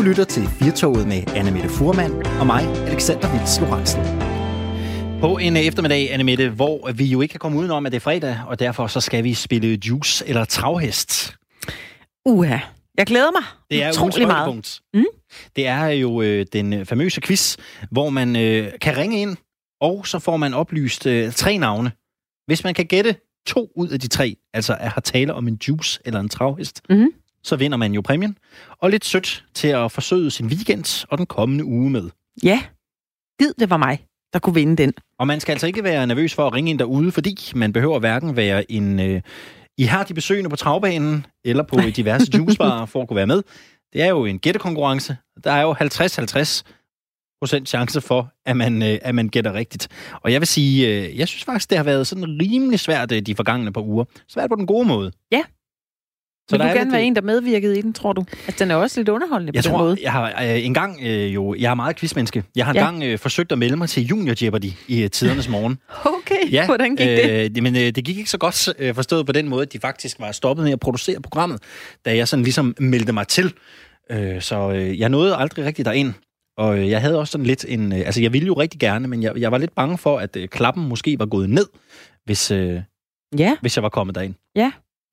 Du lytter til Firtoget med Anne Mette Furman og mig, Alexander Vils Lorentzen. På en eftermiddag, Anne Mette, hvor vi jo ikke kan komme udenom, at det er fredag, og derfor så skal vi spille juice eller travhest. Uha, jeg glæder mig Det er utrolig meget. Mm. Det er jo øh, den famøse quiz, hvor man øh, kan ringe ind, og så får man oplyst øh, tre navne. Hvis man kan gætte to ud af de tre, altså at har tale om en juice eller en travhest, Mhm. Så vinder man jo præmien. Og lidt sødt til at forsøge sin weekend og den kommende uge med. Ja, gid det var mig, der kunne vinde den. Og man skal altså ikke være nervøs for at ringe ind derude, fordi man behøver hverken være en øh, ihærdig besøgende på travbanen eller på diverse juicebarer for at kunne være med. Det er jo en gættekonkurrence. Der er jo 50-50 procent chance for, at man, øh, at man gætter rigtigt. Og jeg vil sige, øh, jeg synes faktisk, det har været sådan rimelig svært øh, de forgangne par uger. Svært på den gode måde. Ja. Så Vil der du er gerne være øh, en, der medvirkede i den, tror du? Altså, den er også lidt underholdende Jeg på den tror, måde. jeg har øh, engang øh, jo, jeg er meget quizmenneske. Jeg har Ja. engang øh, forsøgt at melde mig til Junior Jeopardy i øh, tidernes morgen. Okay, ja, hvordan gik det? øh, det? Men øh, det gik ikke så godt øh, forstået på den måde, at de faktisk var stoppet med at producere programmet, da jeg sådan ligesom meldte mig til. Øh, så øh, jeg nåede aldrig rigtig derind. Og øh, jeg havde også sådan lidt en... Øh, altså, jeg ville jo rigtig gerne, men jeg, jeg var lidt bange for, at øh, klappen måske var gået ned, hvis, øh, Ja, hvis jeg var kommet derind.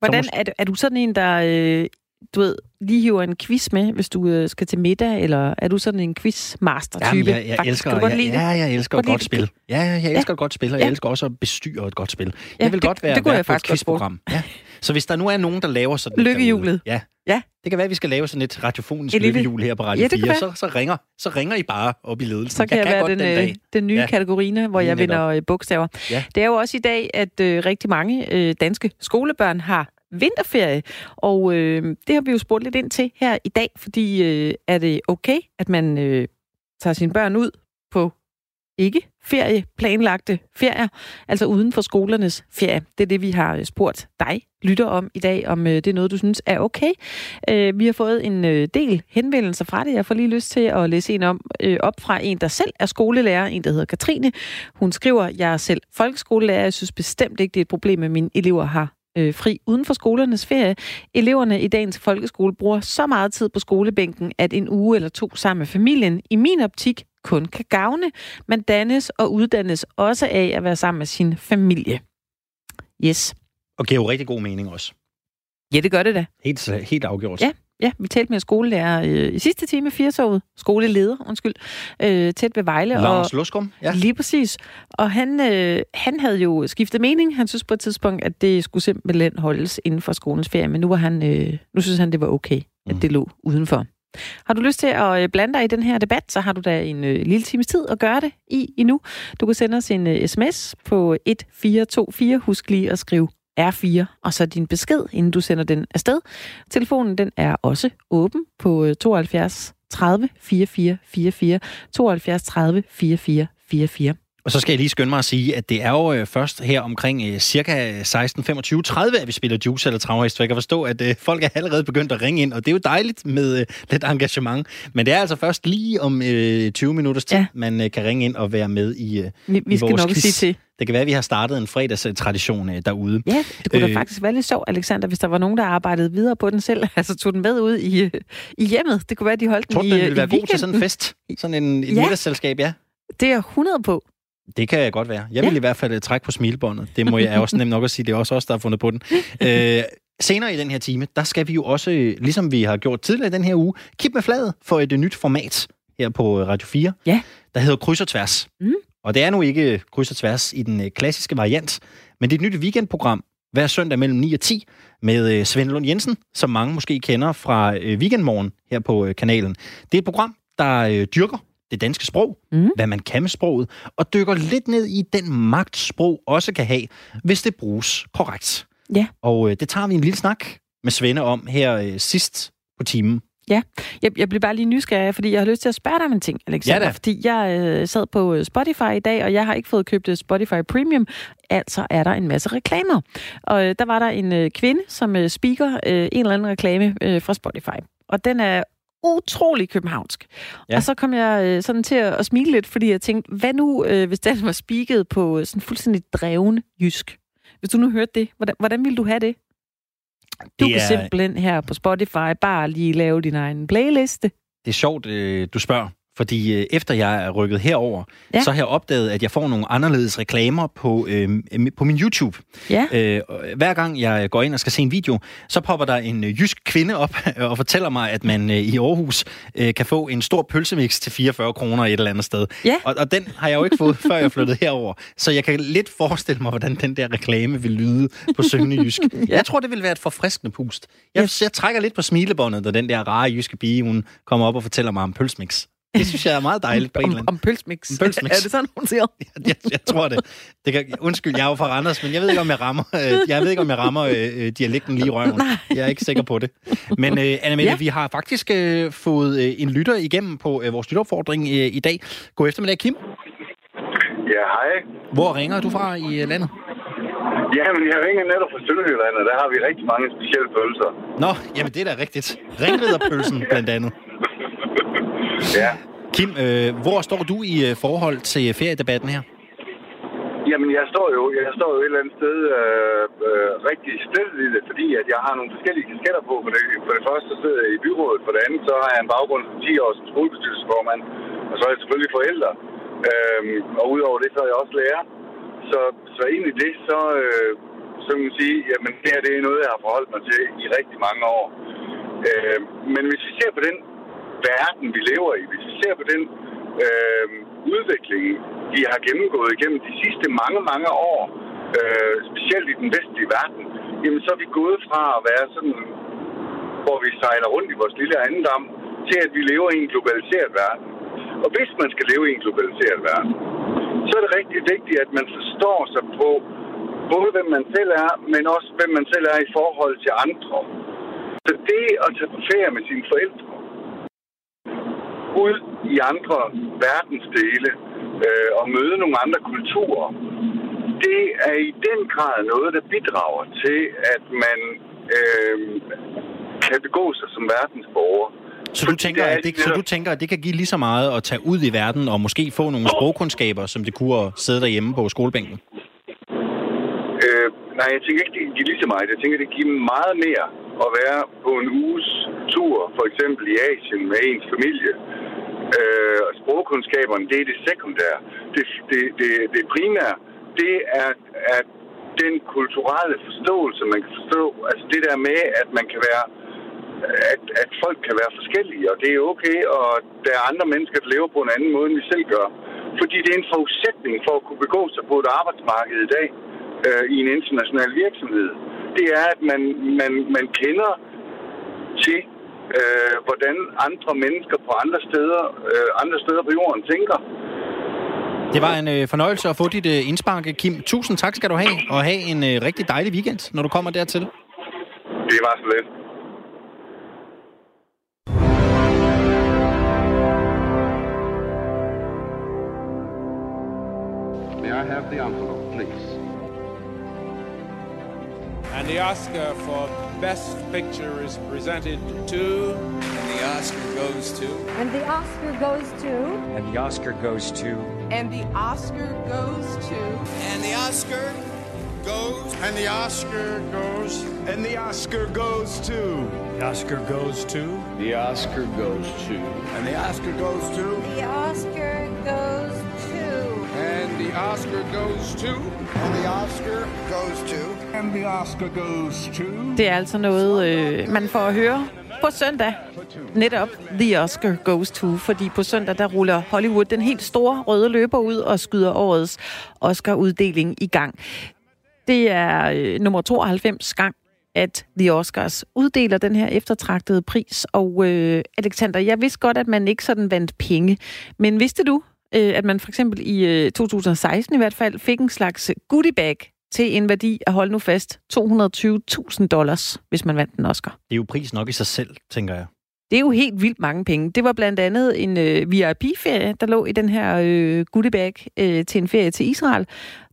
Hvordan er, du- er du sådan en, der øh, du ved, lige hiver en quiz med, hvis du øh, skal til middag, eller er du sådan en quizmaster-type? jeg, jeg faktisk? elsker, jeg, det? ja, jeg elsker Godt et godt spil. Ja, ja, jeg elsker et godt spil, og jeg Ja. elsker også at bestyre et godt spil. Ja, jeg vil det- godt være det kunne vært jeg på et quizprogram. Ja. Så hvis der nu er nogen, der laver sådan et Lykkehjulet. Ja. Ja. Det kan være, at vi skal lave sådan et radiofonisk Et lille- lykkehjul her på Radio Ja, det kan 4. være. Så, så, ringer, så ringer I bare op i ledelsen. Så kan jeg, være godt den, den øh, dag. den nye Ja. kategorine, hvor jeg vinder øh, bogstaver. Ja. Det er jo også i dag, at øh, rigtig mange øh, danske skolebørn har vinterferie, og øh, det har vi jo spurgt lidt ind til her i dag, fordi øh, er det okay, at man øh, tager sine børn ud på ikke ferie, planlagte ferier, altså uden for skolernes ferie. Det er det, vi har øh, spurgt dig, lytter om i dag, om øh, det er noget, du synes er okay. Øh, vi har fået en del henvendelser fra det. Jeg får lige lyst til at læse en om, op fra en, der selv er skolelærer, en, der hedder Katrine. Hun skriver, jeg er selv folkeskolelærer. Jeg synes bestemt ikke, det er et problem, at mine elever har øh, fri uden for skolernes ferie. Eleverne i dagens folkeskole bruger så meget tid på skolebænken, at en uge eller to sammen med familien i min optik kun kan gavne. Man dannes og uddannes også af at være sammen med sin familie. Yes. Og giver jo rigtig god mening også. Ja, det gør det da. Helt, helt afgjort. Ja. Ja, vi talte med en skolelærer øh, i sidste time, firetoget, skoleleder, undskyld, øh, tæt ved Vejle. Lars Luskum. Ja. Lige præcis. Og han, øh, han havde jo skiftet mening. Han synes på et tidspunkt, at det skulle simpelthen holdes inden for skolens ferie, men nu, var han, øh, nu synes han, det var okay, at Mm. det lå udenfor. Har du lyst til at øh, blande dig i den her debat, så har du da en øh, lille times tid at gøre det i endnu. Du kan sende os en øh, sms på 1424. Husk lige at skrive R4, og så din besked, inden du sender den afsted. Telefonen den er også åben på 72 30 44 44, 72 30 44 44. Og så skal jeg lige skynde mig at sige, at det er jo øh, først her omkring øh, cirka 16, 25, 30, at vi spiller juice eller travhest. For jeg kan forstå, at øh, folk er allerede begyndt at ringe ind, og det er jo dejligt med øh, lidt engagement. Men det er altså først lige om øh, 20 minutters tid, ja. Man øh, kan ringe ind og være med i... Øh, Vi, I vi skal vores nok quiz. sige til. det kan være, at vi har startet en fredagstradition øh, derude. Ja, det kunne øh, da faktisk være lidt sjovt, Alexander, hvis der var nogen, der arbejdede videre på den selv, altså tog den med ud i, øh, i hjemmet. Det kunne være, at de holdt Tror den den i, ville øh, være god til sådan en fest? Sådan en, et Ja. middagsselskab, ja. Det er jeg 100 på. Det kan godt være. Jeg Ja. vil i hvert fald øh, trække på smilebåndet. Det må jeg er også nemt nok at sige. Det er også os, der har fundet på den. Øh, senere i den her time, der skal vi jo også, øh, ligesom vi har gjort tidligere i den her uge, kigge med fladet for et øh, nyt format her på Radio 4, Ja. der hedder Kryds og Tværs. Mm. Og det er nu ikke Kryds og Tværs i den klassiske variant, men det er et nyt weekendprogram hver søndag mellem 9 og 10 med Svend Lund Jensen, som mange måske kender fra Weekendmorgen her på kanalen. Det er et program, der dyrker det danske sprog, Mm. hvad man kan med sproget, og dykker lidt ned i den magt, sprog også kan have, hvis det bruges korrekt. Ja. Og øh, det tager vi en lille snak med Svende om her øh, sidst på timen. Jeg, jeg bliver bare lige nysgerrig, fordi jeg har lyst til at spørge dig om en ting, Alexander. Ja da. Fordi jeg øh, sad på øh, Spotify i dag, og jeg har ikke fået købt øh, Spotify Premium. Altså er der en masse reklamer. Og øh, der var der en øh, kvinde, som øh, speaker øh, en eller anden reklame øh, fra Spotify. Og den er utrolig københavnsk. Ja. Og så kom jeg øh, sådan til at, at smile lidt, fordi jeg tænkte, hvad nu, øh, hvis den var spiket på øh, sådan fuldstændig dreven jysk? Hvis du nu hørte det, hvordan, hvordan ville du have det? Du Det kan er- simpelthen her på Spotify bare lige lave din egen playliste. Det er sjovt, øh, du spørger. Fordi øh, efter jeg er rykket herover, ja. så har jeg opdaget, at jeg får nogle anderledes reklamer på, øh, på min YouTube. Ja. Øh, hver gang jeg går ind og skal se en video, så popper der en øh, jysk kvinde op og fortæller mig, at man øh, i Aarhus øh, kan få en stor pølsemix til 44 kroner et eller andet sted. Ja. Og, og den har jeg jo ikke fået, før jeg flyttede herover. Så jeg kan lidt forestille mig, hvordan den der reklame vil lyde på syngende jysk. ja. Jeg tror, det vil være et forfriskende pust. Jeg, ja. jeg trækker lidt på smilebåndet, da den der rare jyske pige, hun kommer op og fortæller mig om pølsemix. Det synes jeg er meget dejligt på en eller anden. Om pølsmix. Om pølsmix. Er det sådan, hun siger? jeg, jeg tror det. det kan, undskyld, jeg er jo fra Randers, men jeg ved ikke, om jeg rammer, øh, jeg ved ikke, om jeg rammer øh, dialekten lige i røven. Nej. Jeg er ikke sikker på det. Men øh, Anna ja. vi har faktisk øh, fået øh, en lytter igennem på øh, vores lytterfordring øh, i dag. God eftermiddag, Kim. Ja, hej. Hvor ringer du fra i øh, landet? Jamen, jeg ringer netop fra Sønderjylland, og der har vi rigtig mange specielle pølser. Nå, jamen det er da rigtigt. Ringriderpølsen blandt andet. Ja. Kim, øh, hvor står du i øh, forhold til feriedebatten her? Jamen, jeg står jo, jeg står jo et eller andet sted øh, øh, rigtig stedet i det, fordi at jeg har nogle forskellige kasketter på. For det, for det første så sidder jeg i byrådet, for det andet så har jeg en baggrund som 10 år som skolebestyrelsesformand, og så er jeg selvfølgelig forældre. Øh, og udover det, så er jeg også lærer. Så, så egentlig det, så, øh, så kan man sige, jamen det her det er noget, jeg har forholdt mig til i rigtig mange år. Øh, men hvis vi ser på den verden, vi lever i, hvis vi ser på den øh, udvikling, vi har gennemgået igennem de sidste mange, mange år, øh, specielt i den vestlige verden, jamen så er vi gået fra at være sådan, hvor vi sejler rundt i vores lille andendam, til at vi lever i en globaliseret verden. Og hvis man skal leve i en globaliseret verden, så er det rigtig vigtigt, at man forstår sig på både hvem man selv er, men også hvem man selv er i forhold til andre. Så det at tage på ferie med sine forældre, ud i andre verdensdele øh, og møde nogle andre kulturer, det er i den grad noget, der bidrager til, at man øh, kan begå sig som verdensborger. Så du, tænker, at det, så du tænker, at det kan give lige så meget at tage ud i verden og måske få nogle sprogkundskaber, som det kunne at sidde derhjemme på skolebænken? Øh, nej, jeg tænker ikke, det giver lige så meget. Jeg tænker, det giver meget mere at være på en uges tur, for eksempel i Asien med ens familie. Øh, sprogkundskaberne, det er det sekundære. Det, det, det, det primære, det er, at den kulturelle forståelse, man kan forstå, altså det der med, at man kan være at, at folk kan være forskellige, og det er okay, og der er andre mennesker, der lever på en anden måde, end vi selv gør. Fordi det er en forudsætning for at kunne begå sig på et arbejdsmarked i dag øh, i en international virksomhed. Det er, at man, man, man kender til, øh, hvordan andre mennesker på andre steder, øh, andre steder på jorden tænker. Det var en øh, fornøjelse at få dit øh, indspark, Kim. Tusind tak skal du have, og have en øh, rigtig dejlig weekend, når du kommer dertil. Det var så lidt. May I have the envelope, please? And the Oscar for Best Picture is presented to. And the Oscar goes to. And the Oscar goes to. And the Oscar goes to. And the Oscar goes to. And the Oscar goes. And the Oscar goes. And the Oscar goes to. The Oscar goes to. The Oscar goes to. And the Oscar goes to. The Oscar goes to. And the Oscar goes to. And the Oscar goes to. And the Oscar goes to. Det er altså noget, øh, man får at høre på søndag. Netop The Oscar Goes To, fordi på søndag der ruller Hollywood den helt store røde løber ud og skyder årets Oscar-uddeling i gang. Det er øh, nummer 92 gang, at The Oscars uddeler den her eftertragtede pris. Og øh, Alexander, jeg vidste godt, at man ikke sådan vandt penge. Men vidste du, øh, at man for eksempel i øh, 2016 i hvert fald fik en slags goodie bag til en værdi af, hold nu fast, 220.000 dollars, hvis man vandt en Oscar. Det er jo pris nok i sig selv, tænker jeg. Det er jo helt vildt mange penge. Det var blandt andet en øh, VIP-ferie, der lå i den her øh, goodie bag øh, til en ferie til Israel.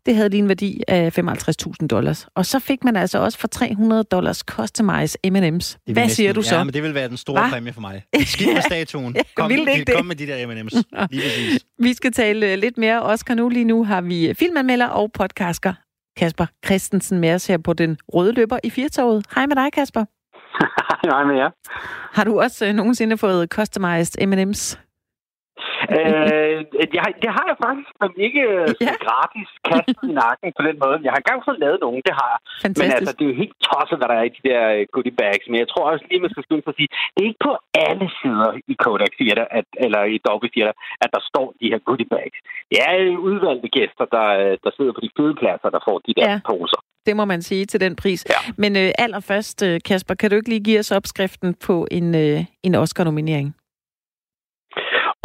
Det havde lige en værdi af 55.000 dollars. Og så fik man altså også for 300 dollars customized M&M's. Hvad næsten, siger du så? Ja, men det vil være den store Hva? præmie for mig. Skidt med statuen. Kom, vil det ikke det? kom med de der M&M's. Lige præcis. Vi skal tale øh, lidt mere Oscar nu. Lige nu har vi filmanmelder og podcaster Kasper Christensen med os her på den røde løber i Firtoget. Hej med dig, Kasper. Nej, men ja. Har du også øh, nogensinde fået customized M&M's? Øh, jeg, har- det har jeg faktisk, men ikke øh, Ja. gratis kastet i nakken på den måde. Jeg har engang fået lavet nogen, det har jeg. Men altså, det er jo helt tosset, hvad der er i de der øh, goodie bags. Men jeg tror også lige, man skal skynde sig at sige, det er ikke på alle sider i Kodak Theater, at, eller i Dolby Theater, at der står de her goodie bags. Det er øh, udvalgte gæster, der, der sidder på de fede pladser, der får de der Ja. poser. Det må man sige til den pris. Ja. Men øh, allerførst, Kasper, kan du ikke lige give os opskriften på en, øh, en Oscar-nominering?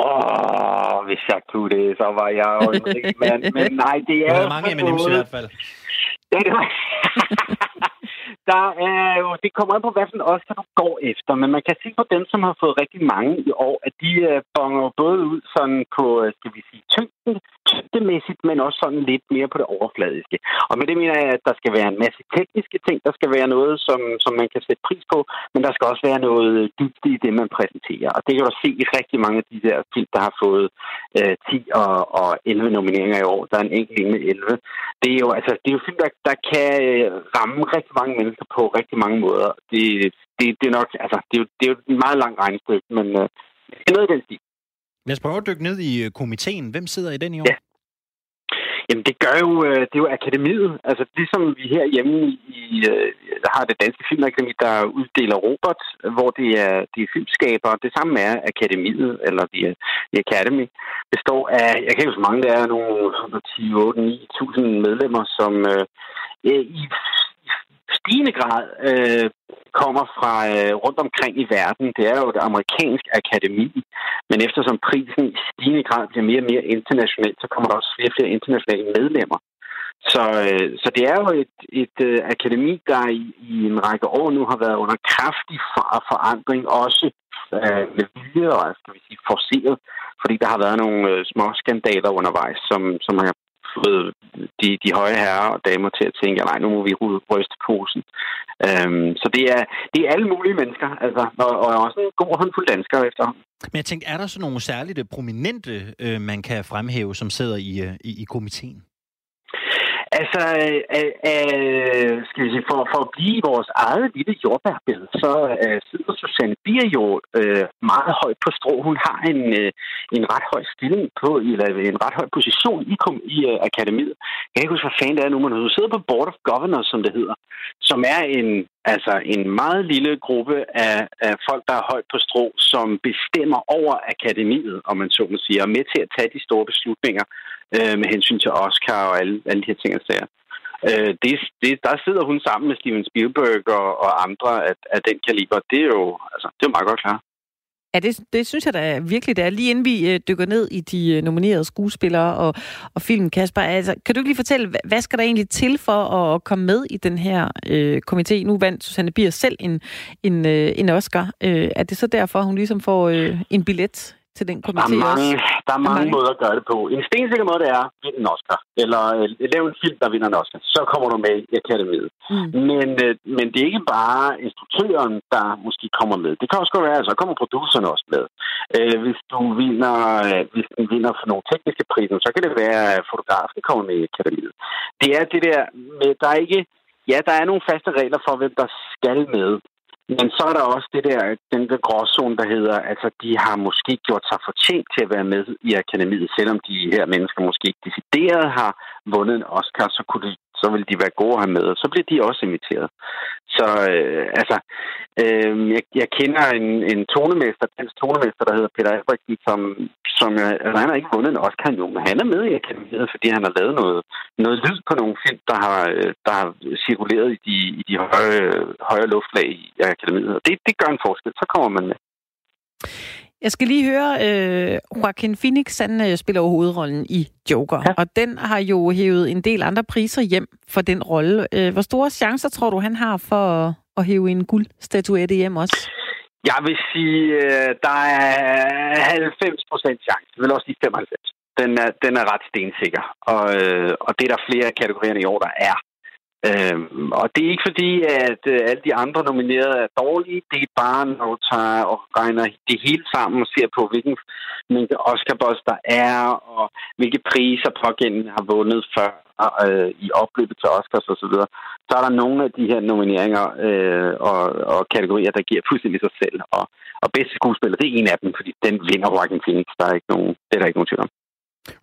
Åh, hvis jeg kunne det, så var jeg jo en rig mand. Men nej, det er jo mange M&M's i hvert fald. Ja, det var... der er jo, det kommer an på, hvad for en Oscar du går efter, men man kan se på dem, som har fået rigtig mange i år, at de uh, bonger både ud sådan på, øh, skal vi sige, tyngden, dybdemæssigt, men også sådan lidt mere på det overfladiske. Og med det mener jeg, at der skal være en masse tekniske ting, der skal være noget, som, som man kan sætte pris på, men der skal også være noget dybt i det, man præsenterer. Og det kan du se i rigtig mange af de der film, der har fået øh, 10 og, og 11 nomineringer i år. Der er en enkelt med 11 det er jo, altså, det er jo film, der, der kan øh, ramme rigtig mange mennesker på rigtig mange måder. Det, det, det er nok, altså, det er jo, det er jo en meget lang regnestykke, men øh, det er noget i den stil. Lad os prøve at dykke ned i øh, komiteen. Hvem sidder i den i år? Ja. Jamen, det gør jo, øh, det er jo akademiet. Altså, ligesom vi herhjemme i, der øh, har det danske filmakademi, der uddeler Robert, hvor det er, det er filmskabere. Det samme er akademiet, eller The, The Academy, består af, jeg kan ikke så mange der er, nogle 10, 8, 9.000 medlemmer, som øh, i stigende grad øh, kommer fra øh, rundt omkring i verden. Det er jo et amerikansk akademi, men eftersom prisen i stigende grad bliver mere og mere international, så kommer der også flere og flere internationale medlemmer. Så, øh, så det er jo et, et øh, akademi, der i, i en række år nu har været under kraftig for- forandring, også øh, med videre, skal vi sige, forceret, fordi der har været nogle øh, små skandaler undervejs, som, som har fået de, de høje herrer og damer til at tænke, nej, nu må vi ryste posen. Øhm, så det er, det er alle mulige mennesker, altså, og, og også en god håndfuld danskere efter. Men jeg tænkte, er der så nogle særligt prominente, øh, man kan fremhæve, som sidder i, øh, i, i komiteen? Altså, øh, øh, skal vi sige, for, for at blive vores eget lille jordbærbed, så øh, sidder Susanne Bier jo øh, meget højt på strå. Hun har en, øh, en ret høj stilling på, eller en ret høj position i, i øh, akademiet. Jeg kan ikke huske, hvad fanden det er nu, men hun sidder på Board of Governors, som det hedder, som er en, altså en meget lille gruppe af, af folk, der er højt på strå, som bestemmer over akademiet, om man så må sige, og er med til at tage de store beslutninger øh, med hensyn til Oscar og alle, alle de her ting og sager. Øh, det, det, der sidder hun sammen med Steven Spielberg og, og andre af, af den kaliber. Det er jo, altså, det er jo meget godt klart. Ja, det, det synes jeg da virkelig, det er. Lige inden vi øh, dykker ned i de øh, nominerede skuespillere og, og filmen, Kasper, altså, kan du ikke lige fortælle, hvad, hvad skal der egentlig til for at komme med i den her øh, komité? Nu vandt Susanne Bier selv en, en, øh, en Oscar. Øh, er det så derfor, hun ligesom får øh, en billet til den Der komité er mange, også? der er mange, mange. måder at gøre det på. En stensikker måde, det er at vinde en Oscar. Eller øh, lave en film, der vinder en Oscar. Så kommer du med i akademiet. Mm. Men, øh, men det er ikke bare instruktøren, der måske kommer med. Det kan også godt være, at så kommer producerne også med. Øh, hvis du vinder, øh, hvis du vinder for nogle tekniske priser, så kan det være, at fotografen kommer med i akademiet. Det er det der med, der er ikke... Ja, der er nogle faste regler for, hvem der skal med. Men så er der også det der, den der gråzone, der hedder, altså de har måske gjort sig fortjent til at være med i akademiet, selvom de her mennesker måske ikke decideret har vundet en Oscar, så, kunne de, så vil de være gode at have med, og så bliver de også inviteret. Så øh, altså, øh, jeg, jeg kender en, en tonemester, dansk tonemester, der hedder Peter Albrechtsen, som, som jeg, altså, han har ikke vundet en Oscar endnu, men han er med i akademiet, fordi han har lavet noget, noget lyd på nogle film, der har, øh, der har cirkuleret i de, i de høje, høje luftlag i akademiet. Og det, det gør en forskel, så kommer man med. Jeg skal lige høre, øh, Joaquin Phoenix, han øh, spiller jo hovedrollen i Joker, ja. og den har jo hævet en del andre priser hjem for den rolle. Øh, hvor store chancer tror du, han har for at, hæve en guldstatuette hjem også? Jeg vil sige, øh, der er 90 procent chance. Vil også sige 95. Den er, den er ret stensikker. Og, øh, og det er der flere af kategorierne i år, der er. Øhm, og det er ikke fordi, at øh, alle de andre nominerede er dårlige. Det er bare, når du tager og regner det hele sammen og ser på, hvilken mængde Oscar-boss der er, og hvilke priser pågældende har vundet før øh, i opløbet til Oscars osv., så, videre, så er der nogle af de her nomineringer øh, og, og kategorier, der giver fuldstændig sig selv. Og, og bedste skuespiller, det er en af dem, fordi den vinder Joaquin Phoenix. Der er ikke nogen, det er der ikke nogen tvivl om.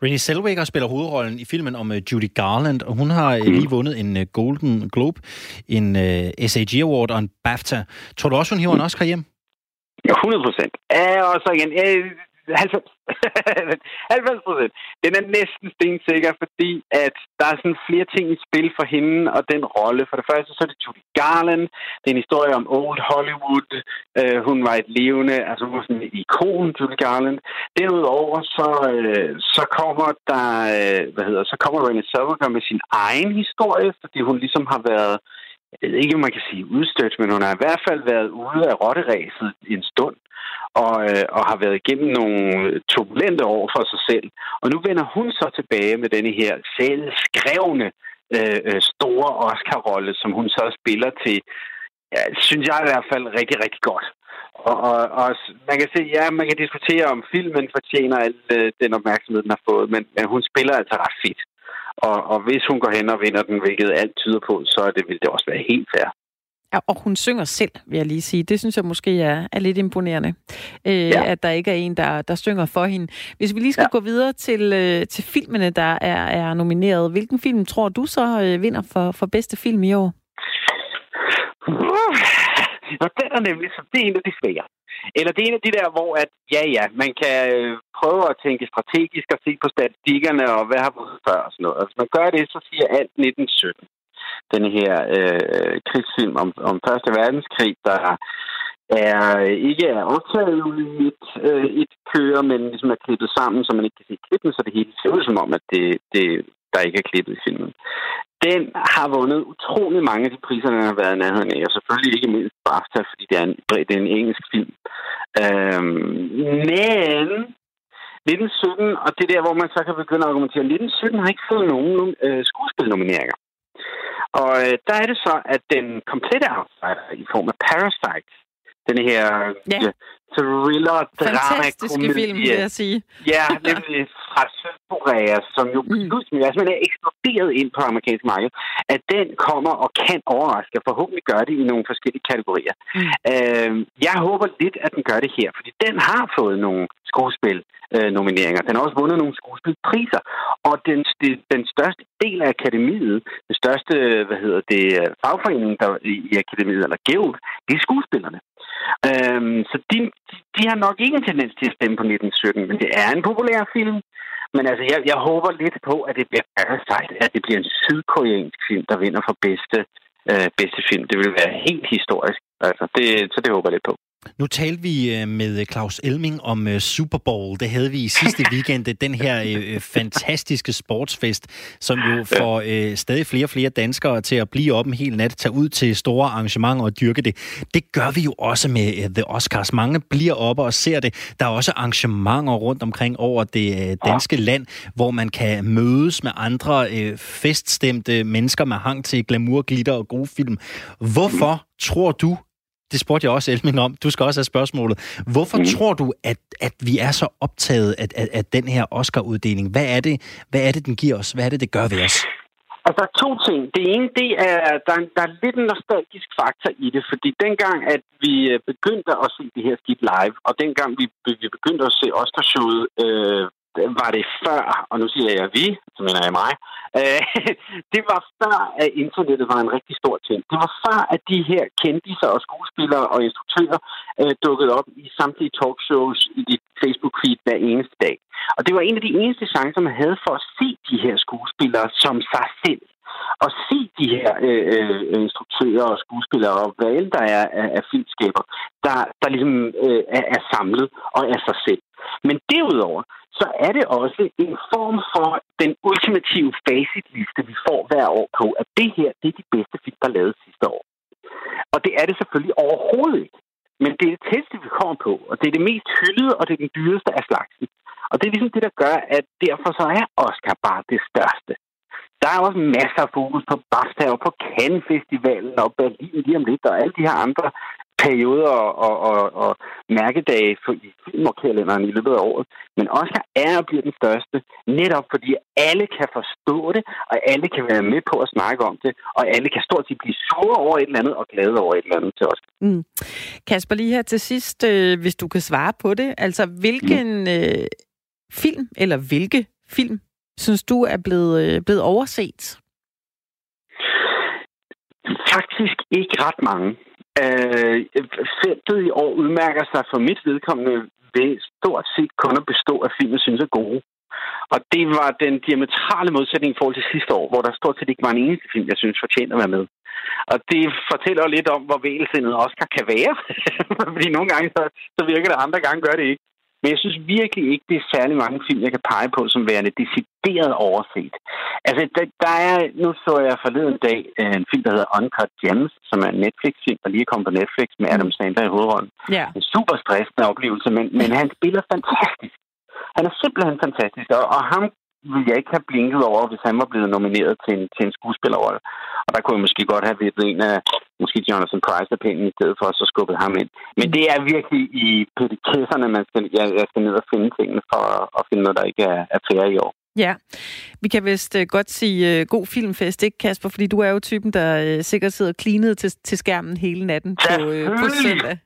Renée Zellweger spiller hovedrollen i filmen om uh, Judy Garland, og hun har mm. lige vundet en uh, Golden Globe, en SAG Award og en BAFTA. Tror du også, hun hiver en Oscar hjem? Ja, 100 procent. Ja, og så igen, 90 90 procent. Den er næsten stensikker, fordi at der er sådan flere ting i spil for hende og den rolle. For det første så er det Judy Garland. Det er en historie om Old Hollywood. Uh, hun var et levende, altså hun var sådan en ikon, Judy Garland. Derudover så, uh, så kommer der, uh, hvad hedder, så kommer Renée Zellweger med sin egen historie, fordi hun ligesom har været jeg ved ikke, om man kan sige udstødt, men hun har i hvert fald været ude af rotteræset en stund og, øh, og har været igennem nogle turbulente år for sig selv. Og nu vender hun så tilbage med denne her selvskrevne øh, øh, store Oscar-rolle, som hun så spiller til, ja, synes jeg i hvert fald rigtig, rigtig godt. Og, og, og man kan se, ja, man kan diskutere, om filmen fortjener al øh, den opmærksomhed, den har fået, men, men hun spiller altså ret fedt. Og, og hvis hun går hen og vinder den, hvilket alt tyder på, så det, vil det også være helt fair. Ja, og hun synger selv, vil jeg lige sige. Det synes jeg måske er, er lidt imponerende, øh, ja. at der ikke er en, der, der synger for hende. Hvis vi lige skal ja. gå videre til, øh, til filmene, der er, er nomineret. Hvilken film tror du så øh, vinder for, for bedste film i år? Uh, og den er nemlig så det er en af de svære. Eller det er en af de der, hvor at, ja ja, man kan øh, prøve at tænke strategisk og se på statistikkerne og hvad har været før og sådan noget. Altså, man gør det, så siger alt 1917 den her øh, krigsfilm om, om Første Verdenskrig, der er øh, ikke er optaget i et, øh, et køre, men ligesom er klippet sammen, så man ikke kan se klippen, så det hele ser ud som om, at det, det, der ikke er klippet i filmen. Den har vundet utrolig mange af de priser, den har været i nærheden af, og selvfølgelig ikke mindst BAFTA, fordi det er en, det er en engelsk film. Øhm, men 1917, og det der, hvor man så kan begynde at argumentere, 1917 har ikke fået nogen øh, skuespilnomineringer. Og øh, der er det så, at den komplette outsider i form af Parasite, den her ja. thriller, drama, Fantastiske film, vil jeg sige. Ja, nemlig fra Sydkorea, som jo mm. pludselig altså, er eksploderet ind på amerikansk marked, at den kommer og kan overraske, og forhåbentlig gør det i nogle forskellige kategorier. Mm. Øh, jeg håber lidt, at den gør det her, fordi den har fået nogle skuespil øh. Den har også vundet nogle skuespilpriser, og den, den største del af akademiet, den største, hvad hedder det, fagforening der, i, akademiet, eller Guild, det er skuespillerne. Øhm, så de, de har nok ikke en tendens til at stemme på 1917, men det er en populær film. Men altså, jeg, jeg håber lidt på, at det bliver Parasite, at det bliver en sydkoreansk film, der vinder for bedste, øh, bedste film. Det vil være helt historisk. Altså, det, så det håber jeg lidt på. Nu talte vi øh, med Claus Elming om øh, Super Bowl. Det havde vi i sidste weekend. Den her øh, fantastiske sportsfest, som jo får stadig flere og flere danskere til at blive op en hel nat, tage ud til store arrangementer og dyrke det. Det gør vi jo også med The Oscars. Mange bliver oppe og ser det. Der er også arrangementer rundt omkring over det danske land, hvor man kan mødes med andre feststemte mennesker med hang til glamour, glitter og gode film. Hvorfor tror du, det spurgte jeg også Elmin om. Du skal også have spørgsmålet. Hvorfor mm. tror du, at, at vi er så optaget af, af, af den her Oscar-uddeling? Hvad er, det, hvad er det, den giver os? Hvad er det, det gør ved os? Altså, der er to ting. Det ene, det er, der, der er lidt en nostalgisk faktor i det, fordi dengang, at vi øh, begyndte at se det her skidt live, og dengang vi, vi begyndte at se Oscarshowet øh, var det før, og nu siger jeg vi, så mener jeg mig, øh, det var før, at internettet var en rigtig stor ting. Det var før, at de her kendiser og skuespillere og instruktører øh, dukkede op i samtlige talkshows i dit Facebook-feed hver eneste dag. Og det var en af de eneste chancer, man havde for at se de her skuespillere som sig selv og se de her øh, øh, instruktører og skuespillere, og hvad end der er af, af filmskaber, der, der ligesom øh, er, er samlet og er sig selv. Men derudover, så er det også en form for den ultimative facitliste, vi får hver år på, at det her, det er de bedste film, der er lavet sidste år. Og det er det selvfølgelig overhovedet ikke. Men det er det tætteste, vi kommer på, og det er det mest hyldede, og det er den dyreste af slagsen. Og det er ligesom det, der gør, at derfor så er Oscar bare det største. der er også masser af fokus på BAFTA og på Cannes Festivalen og Berlin lige om lidt, og alle de her andre perioder og, og, og, mærkedage for, i filmorkalenderen i løbet af året. Men Oscar er og bliver den største, netop fordi alle kan forstå det, og alle kan være med på at snakke om det, og alle kan stort set blive sure over et eller andet og glade over et eller andet til Oscar. Mm. Kasper, lige her til sidst, øh, hvis du kan svare på det. Altså, hvilken mm. øh, film, eller hvilke film, synes du er blevet, øh, blevet overset? Faktisk ikke ret mange. Øh, feltet i år udmærker sig for mit vedkommende ved stort set kun at bestå af film, jeg synes er gode. Og det var den diametrale modsætning i forhold til sidste år, hvor der stort set ikke var en eneste film, jeg synes fortjener at være med. Og det fortæller lidt om, hvor vælsindet Oscar kan være. Fordi nogle gange så, så virker det, andre gange gør det ikke. Men jeg synes virkelig ikke, det er særlig mange film, jeg kan pege på som værende decideret overset. Altså, der, der er, nu så jeg forleden dag øh, en film, der hedder Uncut Gems, som er en Netflix-film, der lige er kommet på Netflix med Adam Sandler i hovedrollen. Ja. En super stressende oplevelse, men, men han spiller fantastisk. Han er simpelthen fantastisk, og, og ham ville jeg ikke have blinket over, hvis han var blevet nomineret til en, til en skuespillerrolle. Og der kunne jeg måske godt have vippet en af måske Jonathan Price er pinden i stedet for, så skubbet ham ind. Men det er virkelig i petitesserne, man skal, jeg, jeg skal ned og finde tingene for at finde noget, der ikke er, er fair i år. Ja, vi kan vist uh, godt sige uh, god filmfest, ikke Kasper? Fordi du er jo typen, der uh, sikkert sidder klinet til, til skærmen hele natten på, uh, på søndag.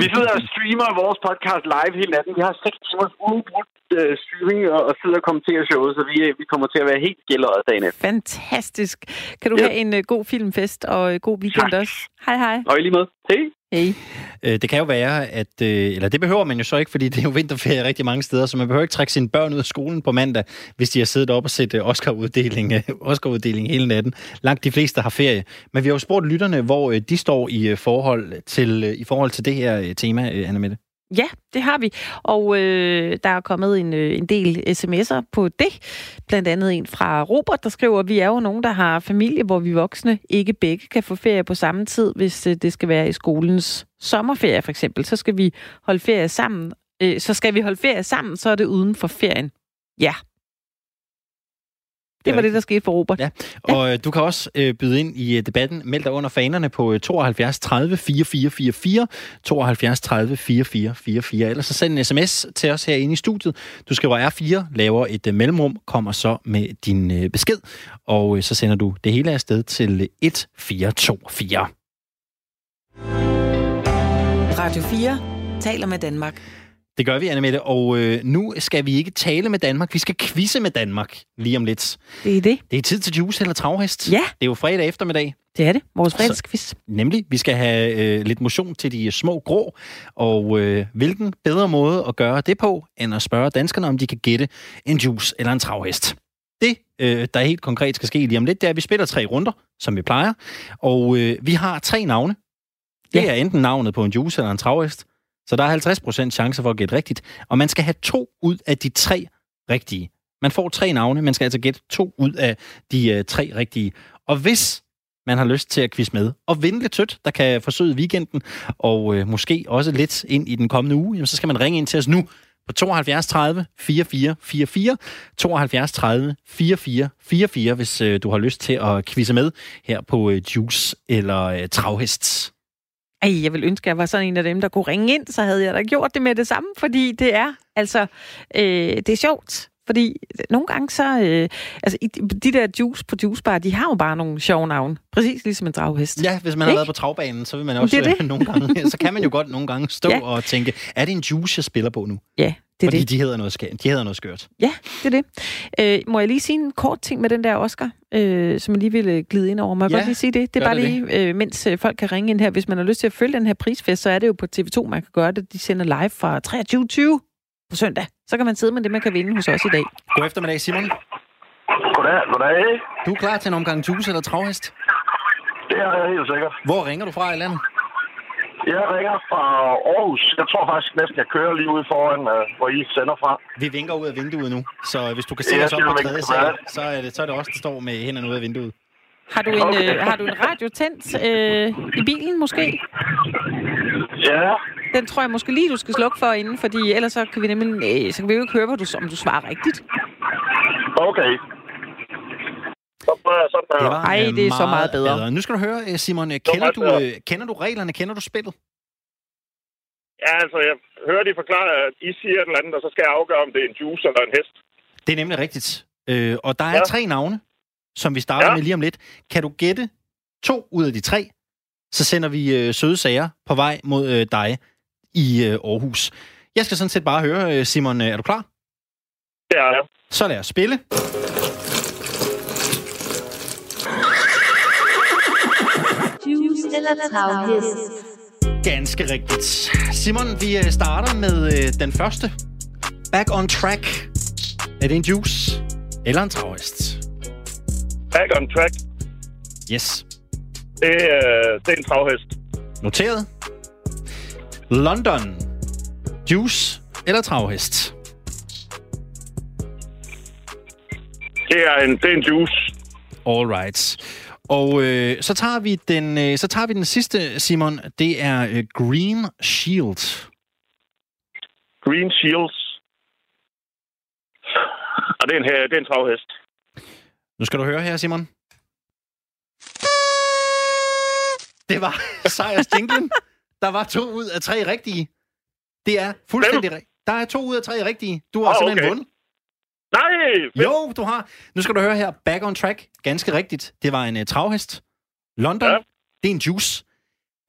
vi sidder og streamer vores podcast live hele natten. Vi har seks timers ubrudt uh, streaming og, og sidder og kommenterer showet, så vi, vi kommer til at være helt gældet dagen efter. Fantastisk. Kan du ja. have en uh, god filmfest og uh, god weekend tak. også? Hej hej. Og i lige med. Hej. Hey. Øh, det kan jo være, at... Øh, eller det behøver man jo så ikke, fordi det er jo vinterferie rigtig mange steder, så man behøver ikke trække sine børn ud af skolen på mandag, hvis de har siddet op og set øh, Oscar-uddeling, Oscar-uddeling hele natten. Langt de fleste har ferie. Men vi har jo spurgt lytterne, hvor de står i forhold til, i forhold til det her tema, Anna Mette. Ja, det har vi. Og øh, der er kommet en, øh, en del sms'er på det. Blandt andet en fra Robert, der skriver, at vi er jo nogen, der har familie, hvor vi voksne ikke begge kan få ferie på samme tid, hvis øh, det skal være i skolens sommerferie for eksempel. Så skal vi holde ferie sammen. Øh, så skal vi holde ferie sammen, så er det uden for ferien. Ja, det var det, der skete for Robert. Ja, og ja. du kan også øh, byde ind i debatten. Meld dig under fanerne på 72 30 4444, 72 30 4444. Ellers så send en sms til os herinde i studiet. Du skriver R4, laver et uh, mellemrum, kommer så med din uh, besked, og uh, så sender du det hele afsted til 1424. Radio 4 taler med Danmark. Det gør vi, Anna Mette, og øh, nu skal vi ikke tale med Danmark, vi skal quizze med Danmark lige om lidt. Det er det. Det er tid til juice eller travhest. Ja. Det er jo fredag eftermiddag. Det er det, vores fredagsquiz. Nemlig, vi skal have øh, lidt motion til de små grå, og øh, hvilken bedre måde at gøre det på, end at spørge danskerne, om de kan gætte en juice eller en travhest. Det, øh, der helt konkret skal ske lige om lidt, det er, at vi spiller tre runder, som vi plejer, og øh, vi har tre navne. Det ja. er enten navnet på en juice eller en travhest, så der er 50% chance for at gætte rigtigt. Og man skal have to ud af de tre rigtige. Man får tre navne, man skal altså gætte to ud af de øh, tre rigtige. Og hvis man har lyst til at quizze med og vinde lidt tødt, der kan forsøge weekenden, og øh, måske også lidt ind i den kommende uge, jamen, så skal man ringe ind til os nu på 72 30 44 44, 72 30 44 44, hvis øh, du har lyst til at quizze med her på øh, Juice eller øh, Travhests. Ej, jeg vil ønske, at jeg var sådan en af dem, der kunne ringe ind, så havde jeg da gjort det med det samme, fordi det er, altså, øh, det er sjovt. Fordi nogle gange så... Øh, altså, de der juice på juicebar, de har jo bare nogle sjove navne. Præcis ligesom en draghest. Ja, hvis man har været på travbanen, så vil man også det det. nogle gange... Så kan man jo godt nogle gange stå ja. og tænke, er det en juice, jeg spiller på nu? Ja, det er Fordi det. de hedder noget, skæ- de hedder noget skørt. Ja, det er det. Øh, må jeg lige sige en kort ting med den der Oscar, øh, som jeg lige ville glide ind over? Må jeg Ja, godt lige sige det? Det er bare det lige, øh, mens øh, folk kan ringe ind her. Hvis man har lyst til at følge den her prisfest, så er det jo på TV2, man kan gøre det. De sender live fra 23.20 på søndag. Så kan man sidde med det, man kan vinde hos os i dag. God eftermiddag, Simon. Goddag, goddag. Du er klar til en omgang juice eller travhest? Det er jeg helt sikkert. Hvor ringer du fra i landet? Jeg ringer fra Aarhus. Jeg tror faktisk næsten, jeg kører lige ude foran, øh, hvor I sender fra. Vi vinker ud af vinduet nu, så hvis du kan se Ja, os op på tredje sal, så er, det, så er det os, der står med hænderne ud af vinduet. Har du en, Okay. øh, har du en radio tændt øh, i bilen måske? Ja, Den tror jeg måske lige, du skal slukke for inden, fordi ellers så kan vi nemlig øh, så kan vi jo ikke høre, du, om du svarer rigtigt. okay. Det var Ej, det er så meget bedre. Nu skal du høre, øh, Simon, øh, kender du, bedre. øh, kender du reglerne? Kender du spillet? Ja, altså, jeg hører de forklare, at I siger et eller andet, og så skal jeg afgøre, om det er en juice eller en hest. Det er nemlig rigtigt. Øh, og der er Ja. tre navne, som vi starter Ja. med lige om lidt. Kan du gætte to ud af de tre, så sender vi øh, søde sager på vej mod øh, dig i øh, Aarhus. Jeg skal sådan set bare høre, øh, Simon, øh, er du klar? Det er jeg. Så lad os spille. Juice eller travhest. Ganske rigtigt. Simon, vi øh, starter med øh, den første. Back on track. Er det en juice eller en travhest? Back on track. Yes. Det, er, det er en travhest. Noteret. London. Juice eller travhest? Det er en, det er en juice. All right. Og øh, så, tager vi den, øh, så tager vi den sidste, Simon. Det er øh, Green Shield. Green Shields. Og det er en, her- det er en travhest. Nu skal du høre her, Simon. Det var sejrs jinglen. Der var to ud af tre rigtige. Det er fuldstændig rigtigt. Der er to ud af tre rigtige. Du har Åh, simpelthen okay. vundet. Nej! fedt. Jo, du har. Nu skal du høre her. Back on track. Ganske rigtigt. Det var en uh, travhest. London. Ja. Det er en juice.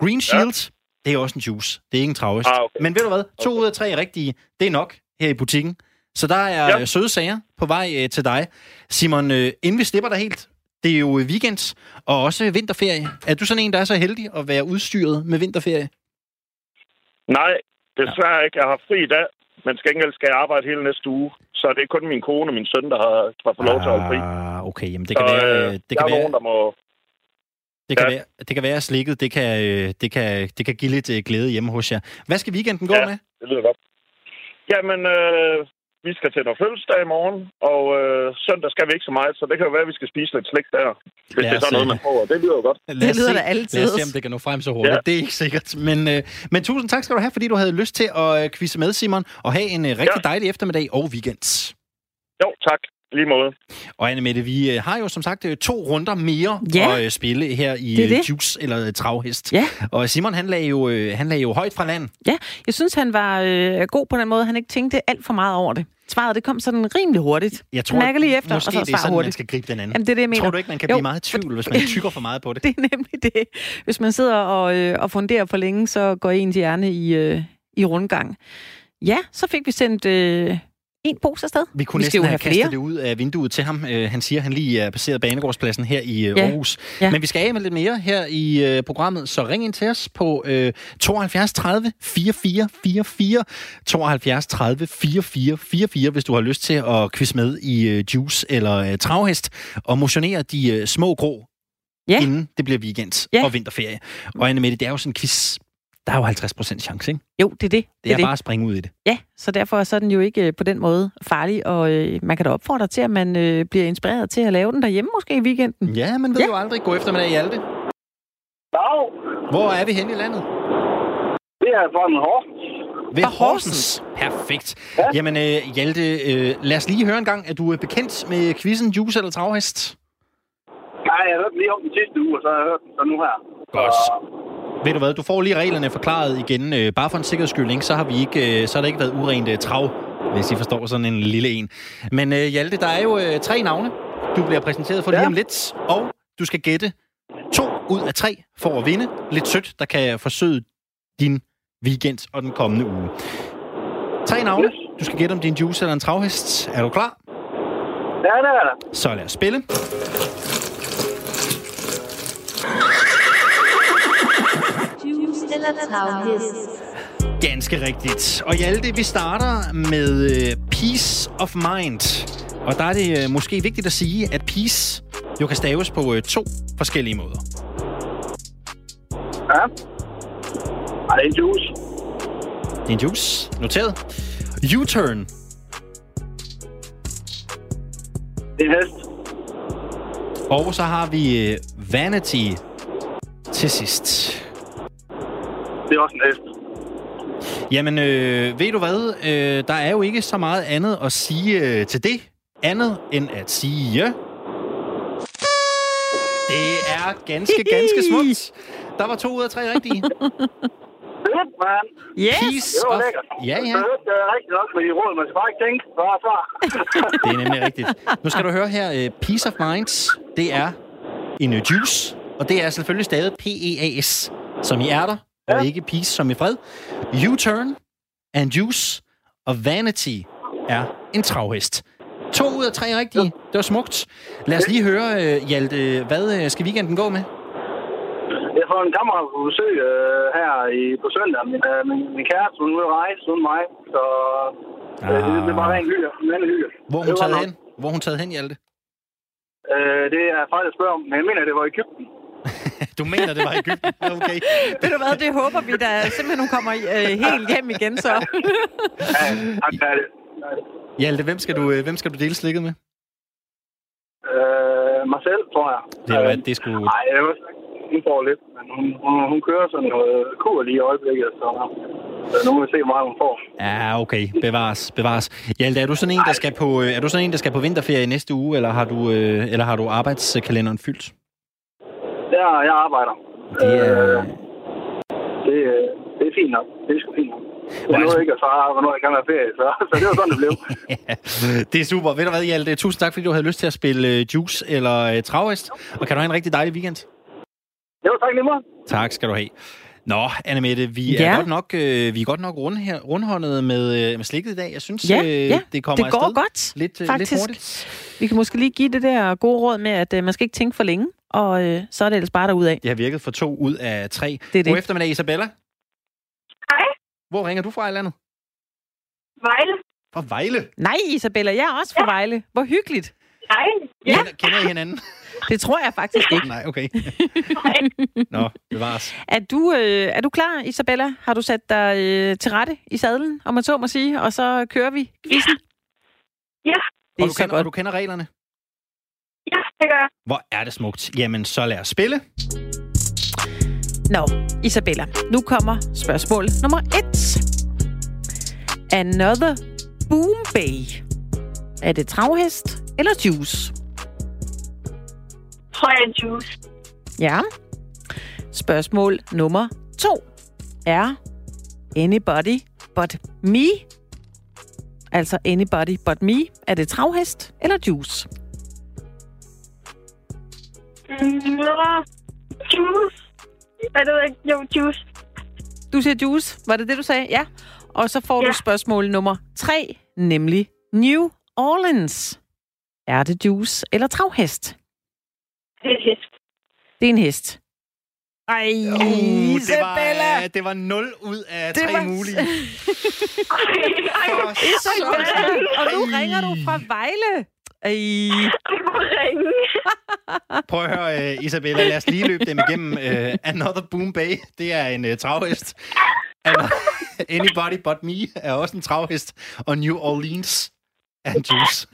Green Shield. Det er også en juice. Det er ikke en travhest. Ah, okay. Men ved du hvad? To ud af tre rigtige. Det er nok her i butikken. Så der er Ja. ja. søde sager på vej øh, til dig. Simon, øh, inden vi slipper dig helt, det er jo weekend og også vinterferie. Er du sådan en, der er så heldig at være udstyret med vinterferie? Nej, desværre ikke. Jeg har fri i dag, men skal gengæld skal jeg arbejde hele næste uge. Så det er kun min kone og min søn, der har, der får lov til at holde fri. Ah, okay. Jamen, det Så, kan være... øh, øh, Det kan være, nogen, der må... det kan ja. være, det kan være at slikket, det kan, øh, det kan, det kan give lidt glæde hjemme hos jer. Hvad skal weekenden gå Ja. med? Det lyder godt. Jamen, øh, vi skal til noget fødselsdag i morgen, og øh, søndag skal vi ikke så meget, så det kan jo være, at vi skal spise lidt slik der, hvis det er sådan noget, man får. Det lyder jo godt. Lad os lyder se, da altid. Lad os se, om det kan nå frem så hurtigt. Ja. Det er ikke sikkert. Men, øh, men tusind tak skal du have, fordi du havde lyst til at øh, quizze med, Simon, og have en øh, rigtig Ja. dejlig eftermiddag og weekend. Jo, tak. Lige måde. Og Anne Mette, vi øh, har jo som sagt øh, to runder mere Ja. at øh, spille her i Det det. Juice eller Travhest. Ja. Og Simon, han lagde, jo, han lagde jo højt fra land. Ja, jeg synes, han var øh, god på den måde. Han ikke tænkte alt for meget over det. Svaret, det kom sådan rimelig hurtigt. Jeg tror, Mærker lige efter, måske og så det er sådan, man hurtigt. skal gribe den anden. Jamen, det er det, jeg mener. Tror du ikke, man kan Jo, blive meget i tvivl, hvis man tykker for meget på det? Det er nemlig det. Hvis man sidder og, øh, og funderer for længe, så går ens hjerne i, øh, i rundgang. Ja, så fik vi sendt øh, en pose afsted. Vi kunne vi skal næsten have have kastet flere. det ud af vinduet til ham. Uh, han siger, at han lige er passeret Banegårdspladsen her i uh, Ja. Aarhus. Ja. Men vi skal af med lidt mere her i uh, programmet, så ring ind til os på uh, 72 30 44 44. 72 30 44 44, hvis du har lyst til at quizze med i uh, Juice eller uh, Travhest og motionere de uh, små grå, Ja. inden det bliver weekend Ja. og vinterferie. Og Anne Mette, det er jo sådan en quiz, der er jo 50 procent chance, ikke? Jo, det er det. Det, det, er, det. bare at springe ud i det. Ja, så derfor så er den jo ikke øh, på den måde farlig, og øh, man kan da opfordre til, at man øh, bliver inspireret til at lave den derhjemme måske i weekenden. Ja, man ved Ja. jo aldrig. God eftermiddag, Hjalte. Dag. Hvor er vi henne i landet? Det er fra en Horsens. Ved Fra Horsens. Perfekt. Ja. Jamen, øh, Hjalte, øh, lad os lige høre en gang. Er du øh, bekendt med quizzen Juice eller Travhest? Nej, jeg hørte lige om den sidste uge, og så har jeg hørt den så nu her. Godt. Ved du hvad, du får lige reglerne forklaret igen. Øh, bare for en sikkerheds skyld, ikke? så har vi ikke, øh, så har det ikke været urent øh, trav, hvis I forstår sådan en lille en. Men øh, Hjalte, der er jo øh, tre navne, du bliver præsenteret for lige Ja. om lidt, og du skal gætte to ud af tre for at vinde. Lidt sødt, der kan forsøge din weekend og den kommende uge. Tre navne. Yes. Du skal gætte om din juice eller en travhest. Er du klar? Ja, det er der. Så lad os spille. Eller travhest. Ganske rigtigt. Og Hjalte, vi starter med øh, Peace of Mind. Og der er det øh, måske vigtigt at sige, at peace jo kan staves på øh, to forskellige måder. Ja. Ej, det er en juice. Det er en juice. Noteret. U-turn. Det er hest. Og så har vi vanity til sidst. Det er også en hest. Jamen, øh, ved du hvad? Øh, der er jo ikke så meget andet at sige øh, til det, andet end at sige... er ganske, ganske smukt. Der var to ud af tre rigtige. Fedt, mand. Yes. Peace Det var of... lækkert. Ja, Det ja. hørte jeg rigtigt nok med de råd. Man skal bare ikke tænke. Bare svar. Det er nemlig rigtigt. Nu skal du høre her. øh, Peace of Minds, det er en øh, juice, og det er selvfølgelig stadig P-E-A-S, som i og ikke peace som i fred. U-turn en juice, og vanity er en travhest. To ud af tre rigtige. Det var smukt. Lad os lige høre, øh, Hjalte, hvad øh, skal weekenden gå med? Jeg får en kammerat på besøg øh, her i, på søndag. Min, øh, min, min kæreste, hun er ude at rejse uden mig. Så øh, det, det, er bare rent hygge. En anden hygge. Hvor hun taget hen? Hvor hun taget hen, Hjalte? Øh, det er faktisk at spørge om, men jeg mener, det var i Ægypten. Du mener, det var i Egypten? Okay. Ved du hvad, det håber vi da simpelthen, hun kommer øh, helt hjem igen, så. Hjalte, hvem skal du, øh, hvem skal du dele slikket med? Øh, mig selv, tror jeg. Det er, det er sgu... Nej, jeg ved ikke. Hun får lidt, men hun, hun, hun kører sådan noget kur lige i øjeblikket, så, så nu må vi se, hvor meget hun får. Ja, okay. Bevares, bevares. Hjalte, er du sådan en, der skal på, øh, er du sådan en, der skal på vinterferie næste uge, eller har du, øh, eller har du arbejdskalenderen fyldt? Der, jeg arbejder. Det er... Øh, det, det er fint nok. Det er sgu fint nok. Jeg nåede ikke at svare, hvornår jeg kan være ferie, så, så det var sådan, det blev. Det er super. Ved du hvad, Hjalte? Tusind tak, fordi du havde lyst til at spille øh, Juice eller øh, Travhest. Og kan du have en rigtig dejlig weekend? Jo, tak lige meget. Tak skal du have. Nå, Anne Mette, vi er Ja. godt nok, øh, vi er godt nok rund her, rundhåndet med, øh, med slikket i dag. Jeg synes, Ja, øh, ja, det kommer det går afsted godt, lidt, øh, faktisk. lidt hurtigt. Vi kan måske lige give det der gode råd med, at øh, man skal ikke tænke for længe, og øh, så er det ellers bare derudad. Det har virket for to ud af tre. Det er det. God eftermiddag, Isabella. Hej. Hvor ringer du fra i landet? Vejle. Fra Vejle. Nej, Isabella, jeg er også fra Vejle. Hvor hyggeligt. Nej. Ja. Kender, kender I hinanden? Det tror jeg faktisk ikke. Nej, okay. Nå, bevares. Er du, øh, er du klar, Isabella? Har du sat dig øh, til rette i sadlen, om man så må sige, og så kører vi quizzen? Ja. Det er og, du så kender, godt. og du kender reglerne? Ja, det gør jeg. Hvor er det smukt. Jamen, så lad os spille. Nå, Isabella, nu kommer spørgsmål nummer et. Another Boom Bay. Er det travhest eller juice? Tror jeg juice. Ja. Spørgsmål nummer to. Er anybody but me? Altså anybody but me. Er det travhest eller juice? Mm, juice. Jeg ved ikke. Jo, juice. Du siger juice. Var det det, du sagde? Ja. Og så får ja. Du spørgsmål nummer tre, nemlig New Orleans. Er det juice eller travhest? Det er et hest. Det er en hest. Ej, Uh, det, var, Isabella! øh, det var 0 ud af Det 3 var- mulige. Ej, Isabella! Og nu Ej. ringer du fra Vejle. Ej. Jeg må ringe. Prøv at høre, uh, Isabella, lad os lige løbe dem igennem. Uh, Another Boom Bay, det er en uh, travhest. Anybody But Me er også en travhest. Og New Orleans er en juice.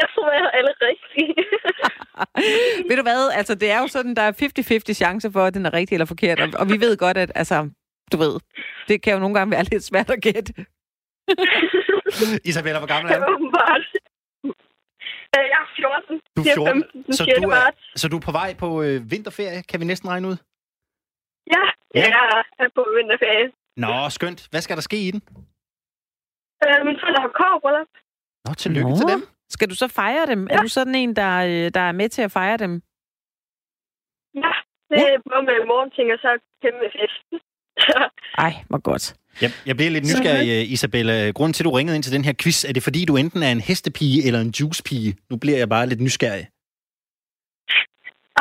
Jeg tror, jeg har alle rigtige. Ved du hvad? Altså, det er jo sådan, der er 50-50 chance for, at den er rigtig eller forkert. Og, og vi ved godt, at altså, du ved, det kan jo nogle gange være lidt svært at gætte. Isabella, hvor gammel er du? Øh, Jeg er 14. Du er 14, 15. så 6. du er, så du er på vej på øh, vinterferie, kan vi næsten regne ud? Ja, Ja. jeg er på vinterferie. Nå, skønt. Hvad skal der ske i den? Øh, Min forældre har kårbryllup. Nå, tillykke Nå. til dem. Skal du så fejre dem? Ja. Er du sådan en, der, øh, der er med til at fejre dem? Ja, det er både med morgenting og så kæmpe fest. Ej, hvor godt. Jeg, jeg bliver lidt nysgerrig, øh, Isabella. Grunden til, at du ringede ind til den her quiz, er det fordi, du enten er en hestepige eller en juicepige? Nu bliver jeg bare lidt nysgerrig.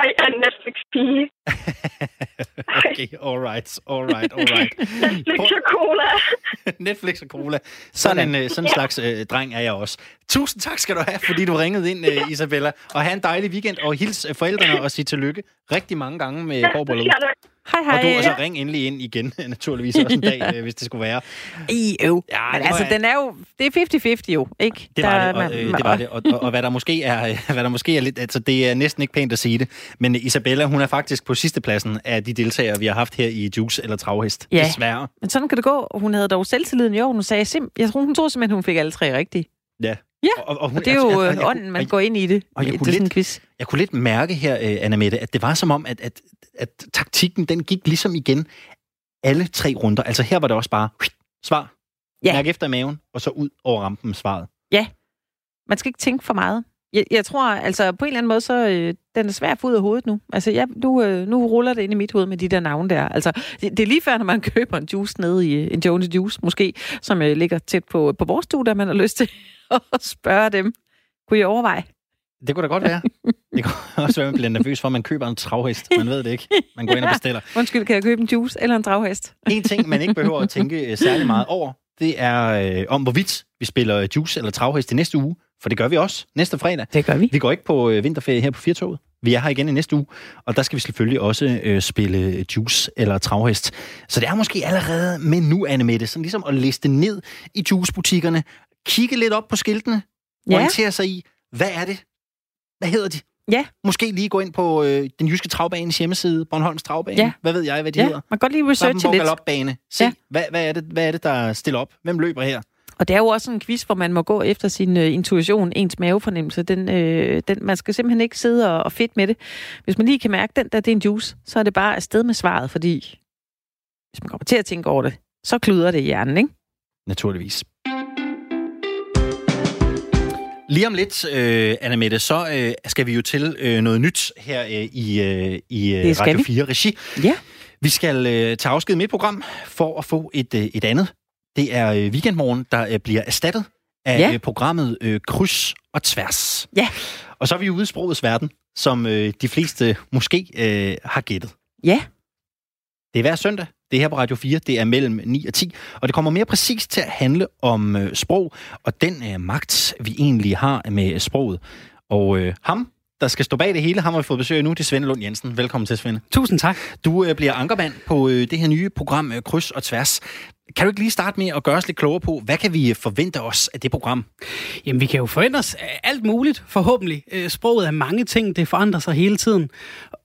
Jeg er en Netflix-pige. Okay, alright, alright, alright. Netflix og cola. Netflix og cola. Sådan en, øh, sådan en slags øh, dreng er jeg også. Tusind tak skal du have, fordi du ringede ind, øh, Isabella. Og have en dejlig weekend, og hils øh, forældrene og sige tillykke rigtig mange gange med ja, jeg nok. Hej, hej. Og du også ring endelig ind igen, naturligvis også en dag, øh, hvis det skulle være. I øv. Ja, Men altså, var- den er jo... Det er 50-50 jo, ikke? Det var Der- det, og, man- øh, det, var det. Og, og, og hvad der måske er, hvad der måske er lidt, altså det er næsten ikke pænt at sige det, men Isabella, hun er faktisk på sidste pladsen af de deltagere, vi har haft her i Juice eller Travhest. Ja. Desværre. Men sådan kan det gå. Hun havde dog selvtilliden i år. Hun sagde sim... Jeg tror, hun troede simpelthen, hun fik alle tre rigtige. Ja. Ja, og, og, og det er jo altså, altså, jeg- ånden, man og- går ind i det. og jeg det kunne lidt- quiz. Jeg kunne lidt mærke her, øh, Anna Mette, at det var som om, at, at, at taktikken, den gik ligesom igen alle tre runder. Altså her var det også bare svar. Ja. Mærk efter i maven, og så ud over rampen med svaret. Ja, man skal ikke tænke for meget. Jeg, jeg tror, altså på en eller anden måde, så øh, den er svær at få ud af hovedet nu. Altså, ja, nu, øh, nu ruller det ind i mit hoved med de der navne der. Altså, det, det er lige før, når man køber en juice nede i øh, en Jones Juice, måske, som øh, ligger tæt på, på vores stue, der man har lyst til at spørge dem. Kunne I overveje? Det kunne da godt være. Det kunne også være, at man bliver nervøs for, at man køber en travhest. Man ved det ikke. Man går ind og bestiller. Undskyld, kan jeg købe en juice eller en draghest? En ting, man ikke behøver at tænke øh, særlig meget over, det er øh, om, hvorvidt vi spiller juice eller travhest i næste uge. For det gør vi også næste fredag. Det gør vi. Vi går ikke på øh, vinterferie her på Firtoget. Vi er her igen i næste uge, og der skal vi selvfølgelig også øh, spille juice eller travhest. Så det er måske allerede med nu, Anne Mette, sådan ligesom at liste ned i juicebutikkerne, kigge lidt op på skiltene, Ja. orientere sig i, hvad er det? Hvad hedder de? Ja. Måske lige gå ind på øh, den jyske travbanes hjemmeside, Bornholms Travbane. Ja. Hvad ved jeg, hvad de Ja, hedder? man kan godt lige researche lidt. Galopbane. Se, ja. hvad, hvad, er det, hvad er det, der stiller op? Hvem løber her? Og det er jo også en quiz, hvor man må gå efter sin øh, intuition, ens mavefornemmelse. Den, øh, den, man skal simpelthen ikke sidde og, og fedt med det. Hvis man lige kan mærke, den der det er en juice, så er det bare afsted med svaret, fordi hvis man kommer til at tænke over det, så kluder det i hjernen, ikke? Naturligvis. Lige om lidt, øh, Anna Mette, så øh, skal vi jo til øh, noget nyt her øh, i, øh, i øh, Radio vi. 4 Regi. Ja. Vi skal øh, tage afsked med et program for at få et, øh, et andet. Det er øh, Weekendmorgen, der øh, bliver erstattet af Ja. øh, programmet øh, Kryds og Tværs. Ja. Og så er vi ude i sprogets verden, som øh, de fleste måske øh, har gættet. Ja. Det er hver søndag. Det er her på Radio 4. Det er mellem 9 og 10. Og det kommer mere præcist til at handle om øh, sprog og den øh, magt, vi egentlig har med sproget. Og øh, ham, der skal stå bag det hele, ham har vi fået besøg nu. Det er Svend Lund Jensen. Velkommen til, Svend. Tusind tak. Du øh, bliver ankermand på øh, det her nye program øh, Kryds og Tværs. Kan du ikke lige starte med at gøre os lidt klogere på, hvad kan vi øh, forvente os af det program? Jamen, vi kan jo forvente os alt muligt, forhåbentlig. Øh, Sproget er mange ting, det forandrer sig hele tiden.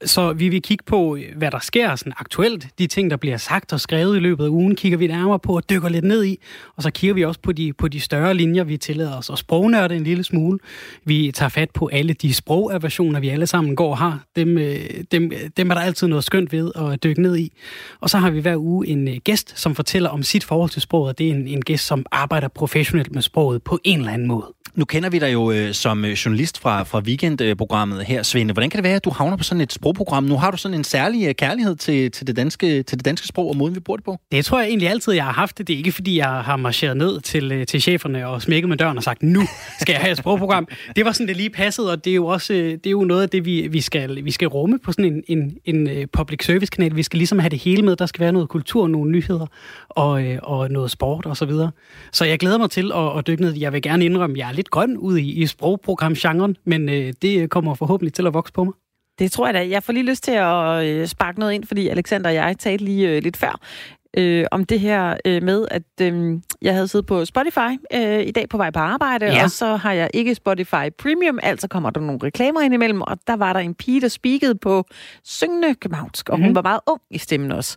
Så vi vil kigge på, hvad der sker sådan aktuelt. De ting, der bliver sagt og skrevet i løbet af ugen, kigger vi nærmere på og dykker lidt ned i. Og så kigger vi også på de, på de større linjer, vi tillader os at sprognørde en lille smule. Vi tager fat på alle de sprogaversioner, vi alle sammen går og har. Dem, øh, dem, dem er der altid noget skønt ved at dykke ned i. Og så har vi hver uge en øh, gæst, som fortæller om sit forhold til sproget. Det er en, en gæst, som arbejder professionelt med sproget på en eller anden måde. Nu kender vi dig jo øh, som øh, journalist fra, fra weekendprogrammet her, Svende. Hvordan kan det være, at du havner på sådan et sprogprogram? Nu har du sådan en særlig øh, kærlighed til, til, det danske, til det danske sprog og måden, vi bruger det på. Det tror jeg egentlig altid, jeg har haft det. Det er ikke, fordi jeg har marcheret ned til, øh, til cheferne og smækket med døren og sagt, nu skal jeg have et sprogprogram. Det var sådan, det lige passede, og det er jo også øh, det er jo noget af det, vi, vi, skal, vi skal rumme på sådan en, en, en public service kanal. Vi skal ligesom have det hele med. Der skal være noget kultur, nogle nyheder og, og noget sport og så videre. Så jeg glæder mig til at, at dykke ned. Jeg vil gerne indrømme, at jeg er lidt grøn ud i, i sprogprogramgenren, men øh, det kommer forhåbentlig til at vokse på mig. Det tror jeg da. Jeg får lige lyst til at øh, sparke noget ind, fordi Alexander og jeg talte lige øh, lidt før øh, om det her øh, med, at øh, jeg havde siddet på Spotify øh, i dag på vej på arbejde, Ja. og så har jeg ikke Spotify Premium, altså kommer der nogle reklamer indimellem, og der var der en pige, der speakede på syngende københavnsk, og hun Mhm. var meget ung i stemmen også.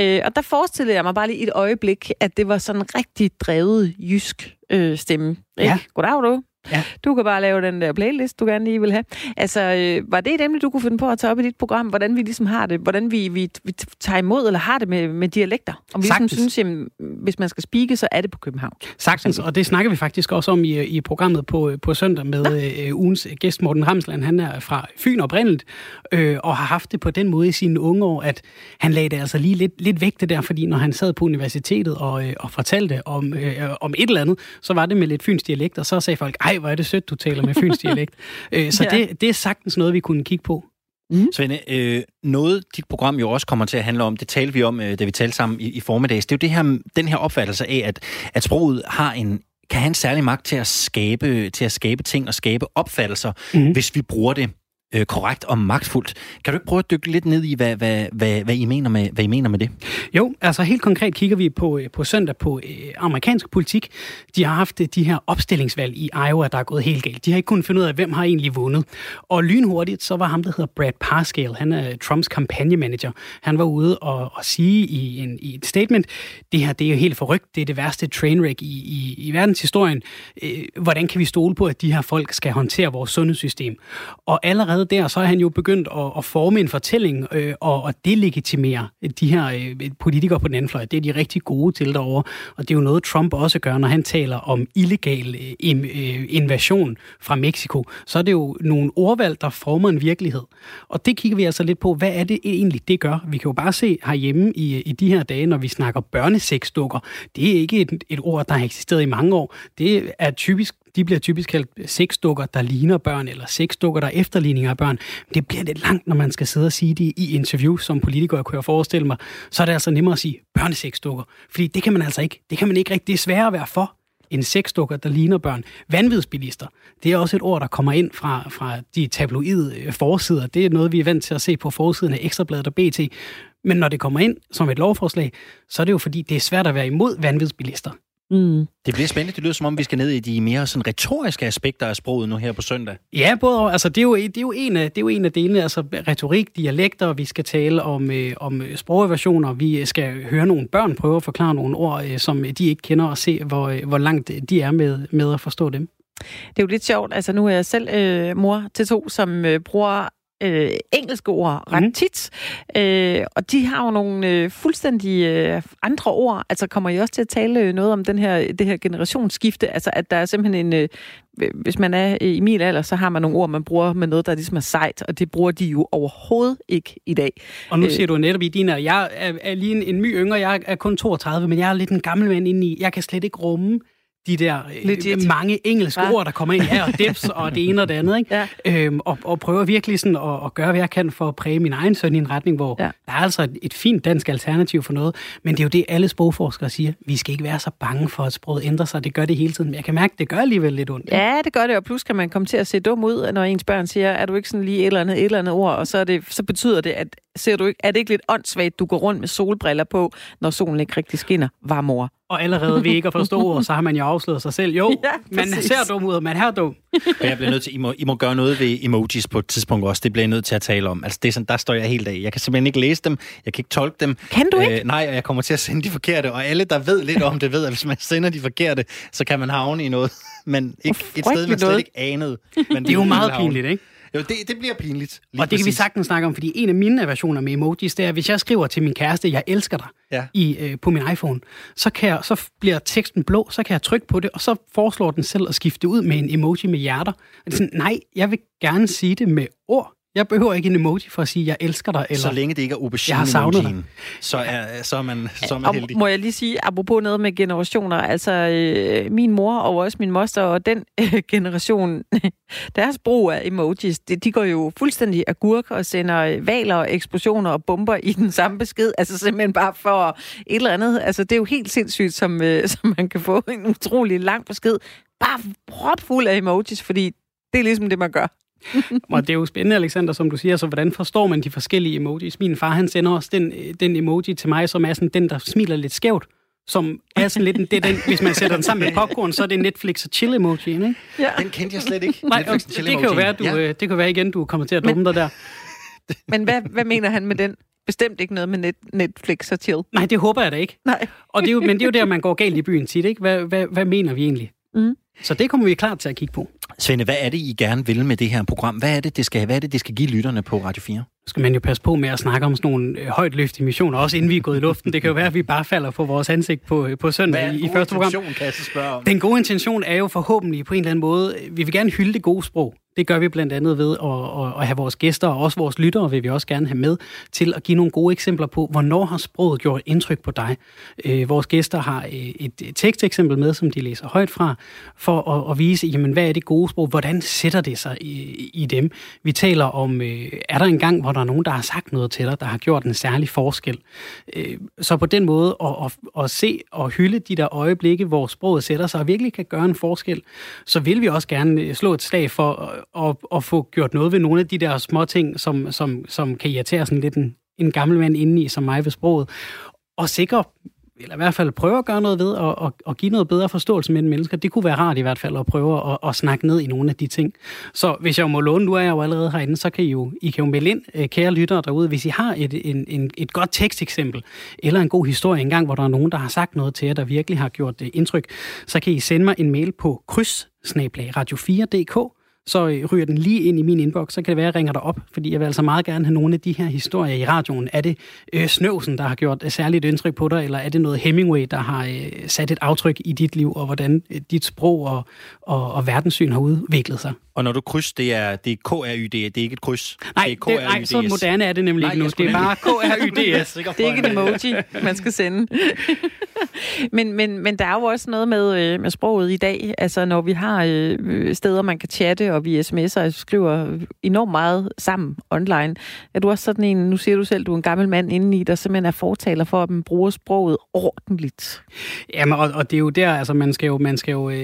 Øh, og der forestillede jeg mig bare lige et øjeblik, at det var sådan en rigtig drevet jysk øh, stemme. Ikke? Ja. Goddag, du. Ja. Du kan bare lave den der playlist, du gerne lige vil have. Altså, øh, var det et emne, du kunne finde på at tage op i dit program? Hvordan vi ligesom har det? Hvordan vi, vi, vi tager imod eller har det med, med dialekter? Om vi ligesom Sagtens. synes, jamen, hvis man skal speake, så er det på København. Sagtens, og det snakker vi faktisk også om i, i programmet på, på søndag med øh, ugens gæst Morten Ramsland. Han er fra Fyn oprindeligt, øh, og har haft det på den måde i sine unge år, at han lagde det altså lige lidt, lidt væk det der, fordi når han sad på universitetet og, øh, og fortalte om, øh, om et eller andet, så var det med lidt fyns dialekt, og så sagde folk, ej, hvor er det sødt, du taler med fyns dialekt. øh, så Ja. det, det er sagtens noget, vi kunne kigge på. Mm. Svende, øh, noget dit program jo også kommer til at handle om, det talte vi om, øh, da vi talte sammen i, i formiddags, det er jo det her, den her opfattelse af, at, at sproget har en kan have en særlig magt til at skabe, til at skabe ting og skabe opfattelser, mm. hvis vi bruger det øh, korrekt og magtfuldt. Kan du ikke prøve at dykke lidt ned i, hvad, hvad, hvad, hvad, I, mener med, hvad I mener med det? Jo, altså helt konkret kigger vi på, øh, på søndag på øh, amerikansk politik. De har haft øh, de her opstillingsvalg i Iowa, der er gået helt galt. De har ikke kunnet finde ud af, hvem har egentlig vundet. Og lynhurtigt, så var ham, der hedder Brad Parscale, han er Trumps kampagnemanager. Han var ude og, og sige i, en, i et statement, det her det er jo helt forrygt, det er det værste trainwreck i, i, i verdenshistorien. Øh, hvordan kan vi stole på, at de her folk skal håndtere vores sundhedssystem? Og allerede der, så er han jo begyndt at, at forme en fortælling øh, og, og delegitimere de her øh, politikere på den anden fløj. Det er de rigtig gode til derovre, og det er jo noget, Trump også gør, når han taler om illegal øh, øh, invasion fra Mexico. Så er det jo nogle ordvalg, der former en virkelighed. Og det kigger vi altså lidt på, hvad er det egentlig, det gør? Vi kan jo bare se herhjemme i, i de her dage, når vi snakker børneseksdukker. Det er ikke et, et ord, der har eksisteret i mange år. Det er typisk de bliver typisk kaldt sexdukker, der ligner børn, eller sexdukker, der er efterligninger af børn. Men det bliver lidt langt, når man skal sidde og sige det i interview som politiker, kunne jeg forestille mig. Så er det altså nemmere at sige børnesexdukker. Fordi det kan man altså ikke. Det kan man ikke rigtig. Det er sværere at være for en sexdukker, der ligner børn. Vanvidsbilister, det er også et ord, der kommer ind fra, fra de tabloide øh, forsider. Det er noget, vi er vant til at se på forsiden af Ekstrabladet og BT. Men når det kommer ind som et lovforslag, så er det jo fordi, det er svært at være imod vanvidsbilister. Mm. Det bliver spændende. Det lyder som om, vi skal ned i de mere sådan retoriske aspekter af sproget nu her på søndag. Ja, både og. Altså, det, er jo, det, er jo en af, det er jo en af delene. Altså, retorik, dialekter, vi skal tale om, øh, om sprogversioner. Vi skal høre nogle børn prøve at forklare nogle ord, øh, som de ikke kender, og se, hvor, øh, hvor langt de er med, med at forstå dem. Det er jo lidt sjovt. Altså, nu er jeg selv øh, mor til to, som øh, bruger øh, engelske ord ret mm. tit. Øh, og de har jo nogle øh, fuldstændig øh, andre ord. Altså kommer I også til at tale øh, noget om den her, det her generationsskifte? Altså at der er simpelthen en... Øh, hvis man er i min alder, så har man nogle ord, man bruger med noget, der ligesom er sejt, og det bruger de jo overhovedet ikke i dag. Og nu siger du netop i din jeg er, er lige en, en my yngre, jeg er kun 32, men jeg er lidt en gammel mand inde i, jeg kan slet ikke rumme de der øh, Legit. mange engelske ja. ord, der kommer ind her, og dips og det ene og det andet, ikke? Ja. Øhm, og, og prøver virkelig sådan at, at gøre, hvad jeg kan for at præge min egen søn i en retning, hvor ja. der er altså et, et fint dansk alternativ for noget, men det er jo det, alle sprogforskere siger. Vi skal ikke være så bange for, at sproget ændrer sig. Det gør det hele tiden. Men jeg kan mærke, at det gør alligevel lidt ondt. Ja, det gør det, og plus kan man komme til at se dum ud, når ens børn siger, er du ikke sådan lige et eller andet, et eller andet ord, og så, er det, så betyder det, at ser du ikke, er det ikke lidt åndssvagt, du går rundt med solbriller på, når solen ikke rigtig skinner, var mor? Og allerede ved ikke at forstå ord, så har man jo afsløret sig selv. Jo, ja, man ser dum ud, man er dum. Men jeg bliver nødt til, I må, I må gøre noget ved emojis på et tidspunkt også. Det bliver jeg nødt til at tale om. Altså, det er sådan, der står jeg helt af. Jeg kan simpelthen ikke læse dem. Jeg kan ikke tolke dem. Kan du ikke? Øh, nej, og jeg kommer til at sende de forkerte. Og alle, der ved lidt om det, ved, at hvis man sender de forkerte, så kan man havne i noget, men ikke et sted, man slet ikke anede. Men det er jo meget pinligt, ikke? Jo, det, det bliver pinligt. og det præcis. kan vi sagtens snakke om, fordi en af mine versioner med emojis, det er, hvis jeg skriver til min kæreste, jeg elsker dig, ja. i, øh, på min iPhone, så, kan jeg, så bliver teksten blå, så kan jeg trykke på det, og så foreslår den selv at skifte ud med en emoji med hjerter. Og det er sådan, nej, jeg vil gerne sige det med ord. Jeg behøver ikke en emoji for at sige, jeg elsker dig. Eller, så længe det ikke er aubergine-emojien, så er, så er man, så er man heldig. Og må jeg lige sige, apropos noget med generationer, altså øh, min mor og også min moster og den øh, generation, deres brug af emojis, det, de går jo fuldstændig agurk og sender valer og eksplosioner og bomber i den samme besked, altså simpelthen bare for et eller andet. Altså det er jo helt sindssygt, som, øh, som man kan få en utrolig lang besked, bare propfuld af emojis, fordi det er ligesom det, man gør og det er jo spændende, Alexander, som du siger, så hvordan forstår man de forskellige emojis? Min far, han sender også den, den emoji til mig, som er sådan den, der smiler lidt skævt som er sådan lidt, det er den, hvis man sætter den sammen med popcorn, så er det Netflix og chill emoji, ikke? Ja. Den kendte jeg slet ikke. Nej, Netflix det kan jo være, du, ja. det kan være igen, du kommer til at dumme dig der. Men hvad, hvad mener han med den? Bestemt ikke noget med net, Netflix og chill. Nej, det håber jeg da ikke. Nej. Og det er jo, men det er jo der, man går galt i byen tit, ikke? Hvad, hvad, hvad mener vi egentlig? Mm. Så det kommer vi klart til at kigge på. Svende, hvad er det, I gerne vil med det her program? Hvad er det, det skal, hvad er det, det skal give lytterne på Radio 4? skal man jo passe på med at snakke om sådan nogle øh, højt løftige missioner, også inden vi er gået i luften. Det kan jo være, at vi bare falder på vores ansigt på, øh, på søndag i, i første program. Kan jeg spørge om? Den gode intention er jo forhåbentlig på en eller anden måde, vi vil gerne hylde det gode sprog. Det gør vi blandt andet ved at, at, at have vores gæster og også vores lyttere vil vi også gerne have med til at give nogle gode eksempler på, hvornår har sproget gjort indtryk på dig. Øh, vores gæster har øh, et teksteksempel med, som de læser højt fra, for at, at vise, jamen, hvad er det gode sprog? Hvordan sætter det sig i, i dem? Vi taler om, øh, er der en gang, hvor der er nogen, der har sagt noget til dig, der har gjort en særlig forskel? Øh, så på den måde at, at, at se og hylde de der øjeblikke, hvor sproget sætter sig og virkelig kan gøre en forskel, så vil vi også gerne øh, slå et slag for at, at få gjort noget ved nogle af de der små ting, som, som, som kan irritere sådan lidt en, en gammel mand indeni som mig ved sproget, og sikre eller i hvert fald prøve at gøre noget ved, og, og, og give noget bedre forståelse mellem mennesker. Det kunne være rart i hvert fald at prøve at, at snakke ned i nogle af de ting. Så hvis jeg må låne, nu er jeg jo allerede herinde, så kan I jo, I kan jo melde ind, øh, kære lyttere derude, hvis I har et, en, en, et godt teksteksempel, eller en god historie engang, hvor der er nogen, der har sagt noget til jer, der virkelig har gjort det indtryk, så kan I sende mig en mail på kryds radio4.dk, så øh, ryger den lige ind i min inbox, så kan det være, at jeg ringer dig op, fordi jeg vil altså meget gerne have nogle af de her historier i radioen. Er det øh, Snøvsen, der har gjort et særligt indtryk på dig, eller er det noget Hemingway, der har øh, sat et aftryk i dit liv, og hvordan øh, dit sprog og, og, og verdenssyn har udviklet sig? Og når du kryds, det er, det er KRYD, det er ikke et kryds. Nej, det er det, nej så moderne er det nemlig nej, ikke nu. Det er bare KRYDS. det er ikke en emoji, man skal sende. men, men, men der er jo også noget med, øh, med sproget i dag. Altså, når vi har øh, steder, man kan chatte, og vi sms'er og skriver enormt meget sammen online. Er du også sådan en, nu siger du selv, du er en gammel mand indeni, der simpelthen er fortaler for, at man bruger sproget ordentligt? Jamen, og, og det er jo der, altså man skal jo, man skal jo uh,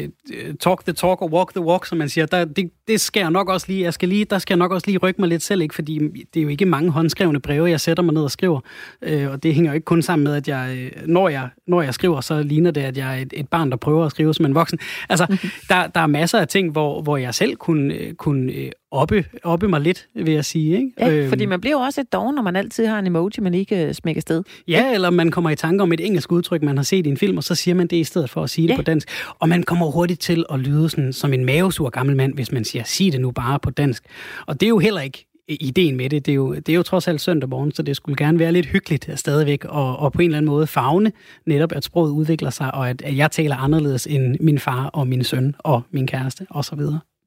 talk the talk og walk the walk, som man siger. Der, det, det skal jeg nok også lige, jeg skal lige, der skal jeg nok også lige rykke mig lidt selv, ikke? fordi det er jo ikke mange håndskrevne breve, jeg sætter mig ned og skriver. Uh, og det hænger jo ikke kun sammen med, at jeg, når jeg, når jeg skriver, så ligner det, at jeg er et, et barn, der prøver at skrive som en voksen. Altså, der, der er masser af ting, hvor, hvor jeg selv kunne, kunne øh, oppe, oppe mig lidt, vil jeg sige. Ikke? Ja, øhm, fordi man bliver jo også et dog, når man altid har en emoji, man ikke øh, smækker sted. Ja, eller man kommer i tanke om et engelsk udtryk, man har set i en film, og så siger man det i stedet for at sige ja. det på dansk. Og man kommer hurtigt til at lyde sådan, som en mavesur gammel mand, hvis man siger, sig det nu bare på dansk. Og det er jo heller ikke ideen med det. Det er, jo, det er jo trods alt søndag morgen, så det skulle gerne være lidt hyggeligt stadigvæk, og, og på en eller anden måde fagne netop, at sproget udvikler sig, og at, at jeg taler anderledes end min far og min søn og min kæreste osv.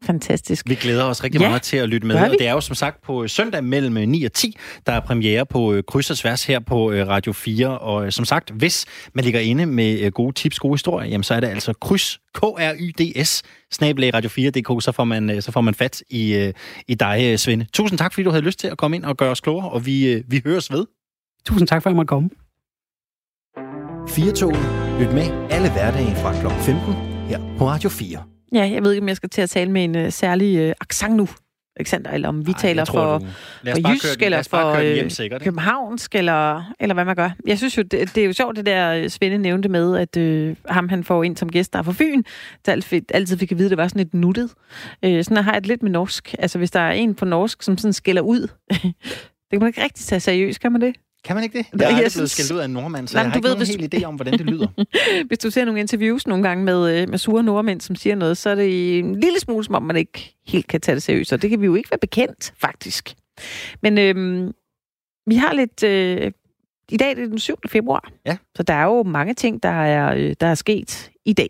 Fantastisk. Vi glæder os rigtig ja, meget til at lytte med. Og det er jo som sagt på søndag mellem 9 og 10, der er premiere på øh, Kryds og Sværs her på øh, Radio 4. Og øh, som sagt, hvis man ligger inde med gode tips, gode historier, jamen så er det altså kryds, K-R-Y-D-S, snabelag radio4.dk, så får man, så får man fat i, i dig, Svende. Tusind tak, fordi du havde lyst til at komme ind og gøre os klogere, og vi, vi høres ved. Tusind tak, for at jeg måtte komme. 4 Lyt med alle hverdage fra kl. 15 her på Radio 4. Ja, jeg ved ikke, om jeg skal til at tale med en uh, særlig uh, accent nu, Alexander, eller om vi Ej, taler for, for jysk, køre, eller for hjem, sikkert, københavnsk, eller, eller hvad man gør. Jeg synes jo, det, det er jo sjovt, det der Svende nævnte med, at øh, ham han får ind som gæst, der er fra Fyn, der altid, altid fik at vide, at det var sådan et nuttet. Øh, sådan har jeg det lidt med norsk. Altså, hvis der er en på norsk, som sådan skælder ud, det kan man ikke rigtig tage seriøst, kan man det? Kan man ikke det? Jeg er aldrig blevet skældt ud af en nordmand, så Nej, jeg har du ikke ved, nogen helt idé om, hvordan det lyder. hvis du ser nogle interviews nogle gange med, øh, med sure nordmænd, som siger noget, så er det en lille smule, som om man ikke helt kan tage det seriøst, og det kan vi jo ikke være bekendt, faktisk. Men øhm, vi har lidt... Øh, I dag er det den 7. februar, ja. så der er jo mange ting, der er, øh, der er sket i dag.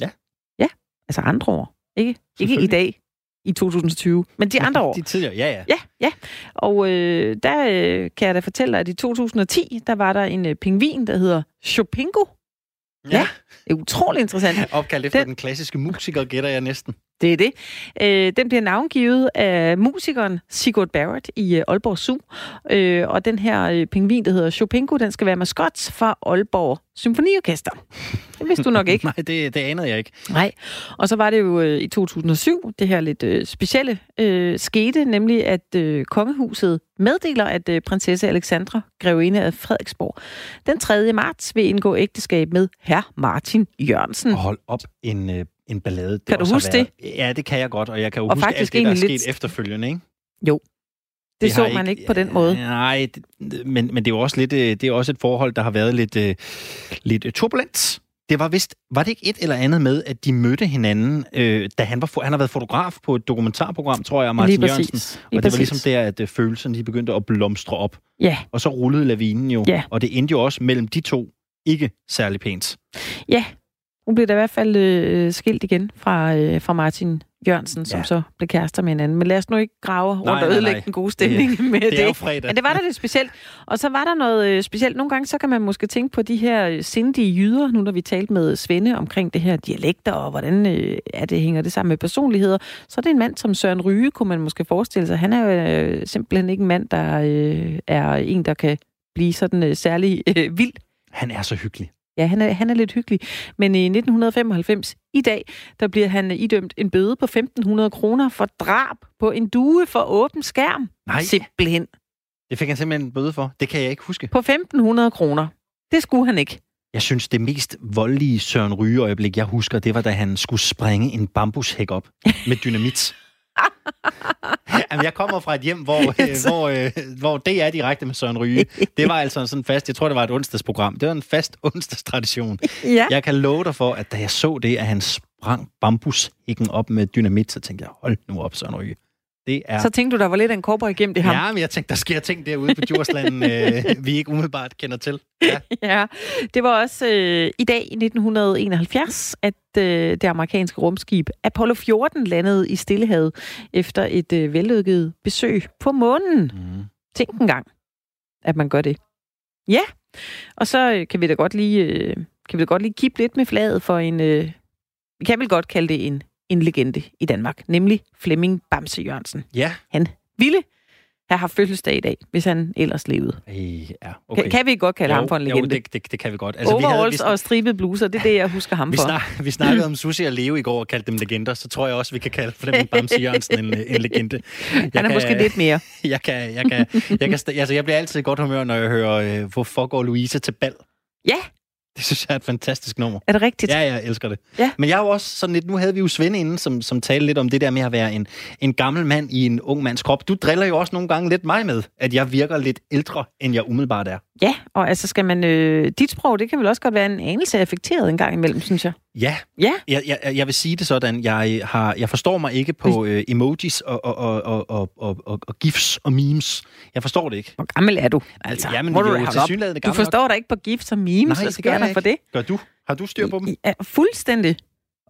Ja. Ja, altså andre år. Ikke, ikke i dag, i 2020, men de andre år. De tidligere, ja, ja. Ja, ja. Og øh, der øh, kan jeg da fortælle dig, at i 2010, der var der en øh, pingvin, der hedder Chopingo. Ja. ja. Det er utrolig interessant. Opkaldt efter den, den klassiske musiker, gætter jeg næsten. Det er det. Øh, den bliver navngivet af musikeren Sigurd Barrett i øh, Aalborg Zoo. Øh, og den her øh, pingvin, der hedder Chopingo, den skal være maskot fra Aalborg Symfoniorkester. Det vidste du nok ikke. Nej, det, det anede jeg ikke. Nej. Og så var det jo øh, i 2007, det her lidt øh, specielle øh, skete, nemlig at øh, kongehuset meddeler, at øh, prinsesse Alexandra, grevinde af Frederiksborg, den 3. marts vil indgå ægteskab med herr Martin Jørgensen. Hold op en øh, en ballade. Det kan du huske været, det? Ja, det kan jeg godt, og jeg kan jo og huske alt det, der er sket lidt... efterfølgende, ikke? Jo. Det, det så man ikke, ikke på den måde. Nej, det, men, men det er jo også lidt, øh, det er også et forhold, der har været lidt, uh, lidt turbulent. Det var vist, var det ikke et eller andet med, at de mødte hinanden, øh, da han var han har været fotograf på et dokumentarprogram, tror jeg, Martin Lige Jørgensen. Lige og det præcis. var ligesom der, at uh, følelserne de begyndte at blomstre op. Ja. Og så rullede lavinen jo. Ja. Og det endte jo også mellem de to ikke særlig pænt. Ja, hun blev da i hvert fald øh, skilt igen fra, øh, fra Martin Jørgensen, som ja. så blev kærester med hinanden. Men lad os nu ikke grave rundt nej, og ødelægge nej. den gode stemning det, med det. Det er jo fredag. Men det var da lidt specielt. Og så var der noget øh, specielt. Nogle gange så kan man måske tænke på de her øh, sindige jyder, nu når vi talte med Svende omkring det her dialekter, og hvordan øh, er det, hænger det sammen med personligheder. Så er det en mand som Søren Ryge, kunne man måske forestille sig. Han er jo øh, simpelthen ikke en mand, der øh, er en, der kan blive sådan øh, særlig øh, vild. Han er så hyggelig. Ja, han er, han er lidt hyggelig. Men i 1995, i dag, der bliver han idømt en bøde på 1.500 kroner for drab på en due for åben skærm. Nej. Simpelthen. Det fik han simpelthen en bøde for. Det kan jeg ikke huske. På 1.500 kroner. Det skulle han ikke. Jeg synes, det mest voldelige Søren Ryge øjeblik, jeg husker, det var, da han skulle springe en bambushæk op med dynamit. Jamen, jeg kommer fra et hjem, hvor, øh, hvor, øh, hvor det er direkte med Søren Ryge. Det var altså sådan fast, jeg tror, det var et onsdagsprogram. Det var en fast onsdagstradition. Ja. Jeg kan love dig for, at da jeg så det, at han sprang bambushækken op med dynamit, så tænkte jeg, hold nu op, Søren Ryge. Det er... Så tænkte du, der var lidt af en cowboy gemt i ham. Ja, men jeg tænkte, der sker ting derude på Djursland, øh, vi ikke umiddelbart kender til. Ja. ja, det var også øh, i dag i 1971, at øh, det amerikanske rumskib Apollo 14 landede i Stillehavet efter et øh, vellykket besøg på månen. Mm. Tænk en gang, at man gør det. Ja, og så øh, kan vi da godt lige, øh, kan vi da godt lige kippe lidt med flaget for en, øh, vi kan vel godt kalde det en, en legende i Danmark, nemlig Flemming Bamse Jørgensen. Ja. Han ville have haft fødselsdag i dag, hvis han ellers levede. Øh, ja, Okay. Kan, kan vi godt kalde jo, ham for en legende? Jo, det, det, det kan vi godt. Altså, vi havde, Overalls vi, og stribede bluser, det er det, jeg husker ham vi, for. snak, vi snakkede om Sushi og Leo i går og kaldte dem legender, så tror jeg også, vi kan kalde Flemming Bamse Jørgensen en, en legende. Jeg Han er måske lidt mere. Jeg kan, jeg kan, jeg kan, st- altså, jeg bliver altid i godt humør, når jeg hører, øh, hvorfor går Louise til bal? Ja. Det synes jeg er et fantastisk nummer. Er det rigtigt? Ja, jeg elsker det. Ja. Men jeg er jo også sådan lidt, nu havde vi jo Svend inden, som, som talte lidt om det der med at være en, en gammel mand i en ung mands krop. Du driller jo også nogle gange lidt mig med, at jeg virker lidt ældre, end jeg umiddelbart er. Ja, og altså skal man... Øh, dit sprog, det kan vel også godt være en anelse affekteret en gang imellem, synes jeg. Ja. Ja. Jeg, jeg, jeg vil sige det sådan, jeg, har, jeg forstår mig ikke på øh, emojis og, og, og, og, og, og, og, og gifs og memes. Jeg forstår det ikke. Hvor gammel er du? Altså, Jamen, vi du jo tilsyneladende Du forstår nok. dig ikke på gifs og memes, Nej, gør der jeg for det? Gør du? Har du styr på dem? Ja, fuldstændig.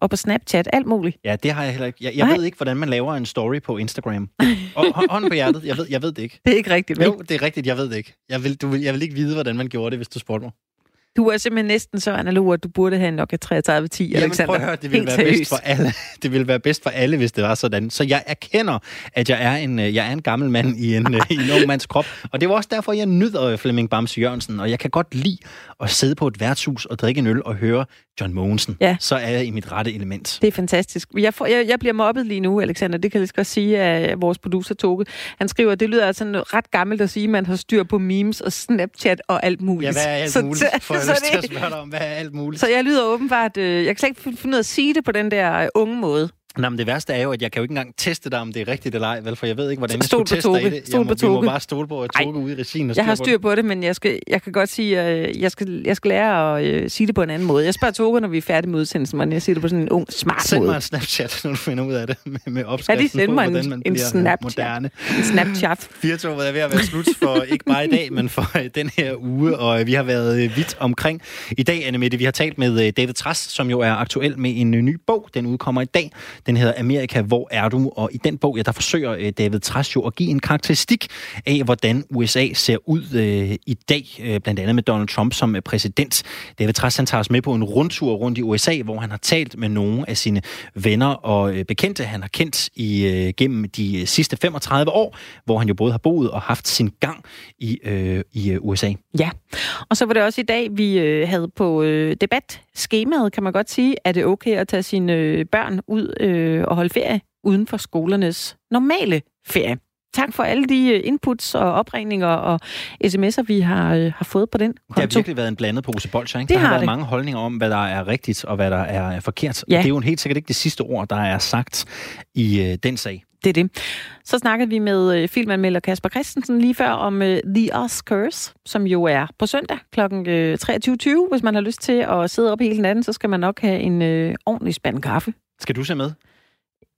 Og på Snapchat, alt muligt. Ja, det har jeg heller ikke. Jeg, jeg Nej. ved ikke, hvordan man laver en story på Instagram. Og hå- hånden på hjertet, jeg ved, jeg ved det ikke. Det er ikke rigtigt, vel? Jo, det er rigtigt, jeg ved det ikke. Jeg vil, du vil, jeg vil ikke vide, hvordan man gjorde det, hvis du spurgte mig. Du er simpelthen næsten så analog, at du burde have en Nokia 3310, Jamen, Alexander. prøv at høre, det ville Helt være bedst for alle. Det ville være bedst for alle, hvis det var sådan. Så jeg erkender, at jeg er en, øh, jeg er en gammel mand i en, øh, i en ung mands krop. Og det var også derfor, jeg nyder øh, Flemming Bamse Jørgensen. Og jeg kan godt lide at sidde på et værtshus og drikke en øl og høre John Mogensen. Ja. Så er jeg i mit rette element. Det er fantastisk. Jeg, får, jeg, jeg bliver mobbet lige nu, Alexander. Det kan jeg lige godt sige af vores producer, Toge. Han skriver, at det lyder altså ret gammelt at sige, at man har styr på memes og Snapchat og alt muligt. Ja, hvad er alt muligt? så- jeg så lyst til at det- spørge dig om, hvad er alt muligt? Så jeg lyder åbenbart... Øh, jeg kan slet ikke finde ud af at sige det på den der øh, unge måde. Nå, men det værste er jo, at jeg kan jo ikke engang teste dig, om det er rigtigt eller ej, vel? For jeg ved ikke, hvordan jeg Stol skulle på teste dig i Toge. det. Stol på vi må Toge. bare stole på, at Toge ude i regien og Jeg har styr på det, men jeg, skal, jeg kan godt sige, at øh, jeg skal, jeg skal lære at øh, sige det på en anden måde. Jeg spørger Toge, når vi er færdige med udsendelsen, men jeg siger det på sådan en ung, smart Send måde. mig en Snapchat, når du finder ud af det med, med Ja, opskriften sender på, mig en, hvordan man en bliver Snapchat. moderne. En Snapchat. Firtoget er ved at være slut for ikke bare i dag, men for øh, den her uge, og øh, vi har været øh, vidt omkring. I dag, Anne Mette, vi har talt med øh, David Trass, som jo er aktuel med en øh, ny bog. Den udkommer i dag. Den hedder Amerika, hvor er du? Og i den bog, ja, der forsøger øh, David Trass jo at give en karakteristik af, hvordan USA ser ud øh, i dag, øh, blandt andet med Donald Trump som øh, præsident. David Trass, han tager os med på en rundtur rundt i USA, hvor han har talt med nogle af sine venner og øh, bekendte, han har kendt i øh, gennem de øh, sidste 35 år, hvor han jo både har boet og haft sin gang i, øh, i øh, USA. Ja, og så var det også i dag, vi øh, havde på øh, debatskemaet, kan man godt sige, er det okay at tage sine øh, børn ud øh, og holde ferie uden for skolernes normale ferie. Tak for alle de øh, inputs og opringninger og sms'er, vi har, øh, har fået på den Det har konto. virkelig været en blandet pose bolcher, ikke? Det der har, har været det. mange holdninger om, hvad der er rigtigt og hvad der er forkert. Ja. Det er jo helt sikkert ikke det sidste ord, der er sagt i øh, den sag. Det er det. Så snakkede vi med øh, filmanmelder Kasper Christensen lige før om uh, The Oscars, som jo er på søndag kl. Øh, 23.20. Hvis man har lyst til at sidde op hele natten, så skal man nok have en uh, ordentlig spand kaffe. Skal du se med?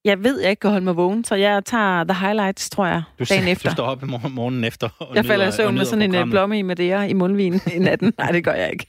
Jeg ved, jeg ikke kan holde mig vågen, så jeg tager the highlights, tror jeg, Du, dagen efter. du står op i morgen, morgenen efter og Jeg falder i nyder- søvn med nyder sådan en øh, blomme i Madeira i mundvinen i natten. Nej, det gør jeg ikke.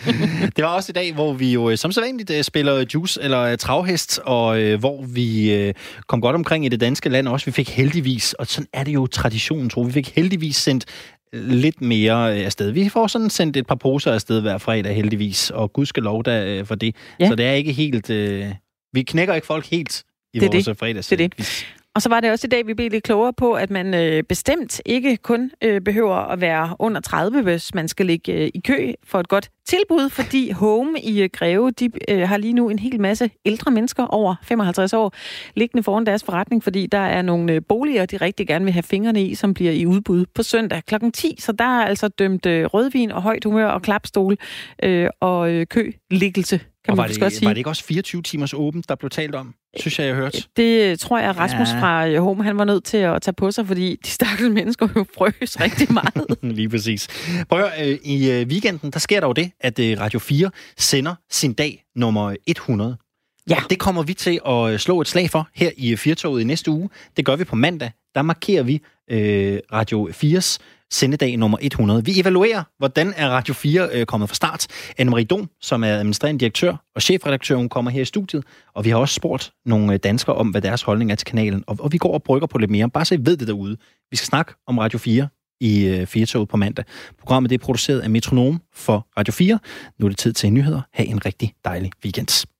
Det var også i dag, hvor vi jo øh, som sædvanligt øh, spiller juice eller travhest, og øh, hvor vi øh, kom godt omkring i det danske land også. Vi fik heldigvis, og sådan er det jo traditionen, tror vi, fik heldigvis sendt lidt mere afsted. Vi får sådan sendt et par poser afsted hver fredag heldigvis, og gud skal lov da øh, for det. Ja. Så det er ikke helt... Øh, vi knækker ikke folk helt i Det vores det. fredags. Det er det. Og så var det også i dag, vi blev lidt klogere på, at man øh, bestemt ikke kun øh, behøver at være under 30, hvis man skal ligge øh, i kø for et godt tilbud, fordi Home i øh, Greve, de øh, har lige nu en hel masse ældre mennesker over 55 år liggende foran deres forretning, fordi der er nogle øh, boliger, de rigtig gerne vil have fingrene i, som bliver i udbud på søndag kl. 10. Så der er altså dømt øh, rødvin og højt humør og klapstol øh, og øh, køliggelse kan og man var det, godt sige. var det ikke også 24 timers åbent, der blev talt om? Synes jeg, jeg hørte. Det tror jeg, Rasmus Ja. fra øh, Home, han var nødt til at tage på sig, fordi de stakkels mennesker jo frøs rigtig meget. Lige præcis. Prøv at høre, øh, i øh, weekenden, der sker der jo det, at øh, Radio 4 sender sin dag nummer 100. Ja. Og det kommer vi til at øh, slå et slag for her i øh, Firtoget i næste uge. Det gør vi på mandag. Der markerer vi øh, Radio 4's sendedag nummer 100. Vi evaluerer, hvordan er Radio 4 øh, kommet fra start. Anne-Marie Dom, som er administrerende direktør og chefredaktør, hun kommer her i studiet. Og vi har også spurgt nogle øh, danskere om, hvad deres holdning er til kanalen. Og, og vi går og brygger på lidt mere. Bare så I ved det derude. Vi skal snakke om Radio 4 i øh, Firtoget på mandag. Programmet det er produceret af Metronom for Radio 4. Nu er det tid til nyheder. Ha' en rigtig dejlig weekend.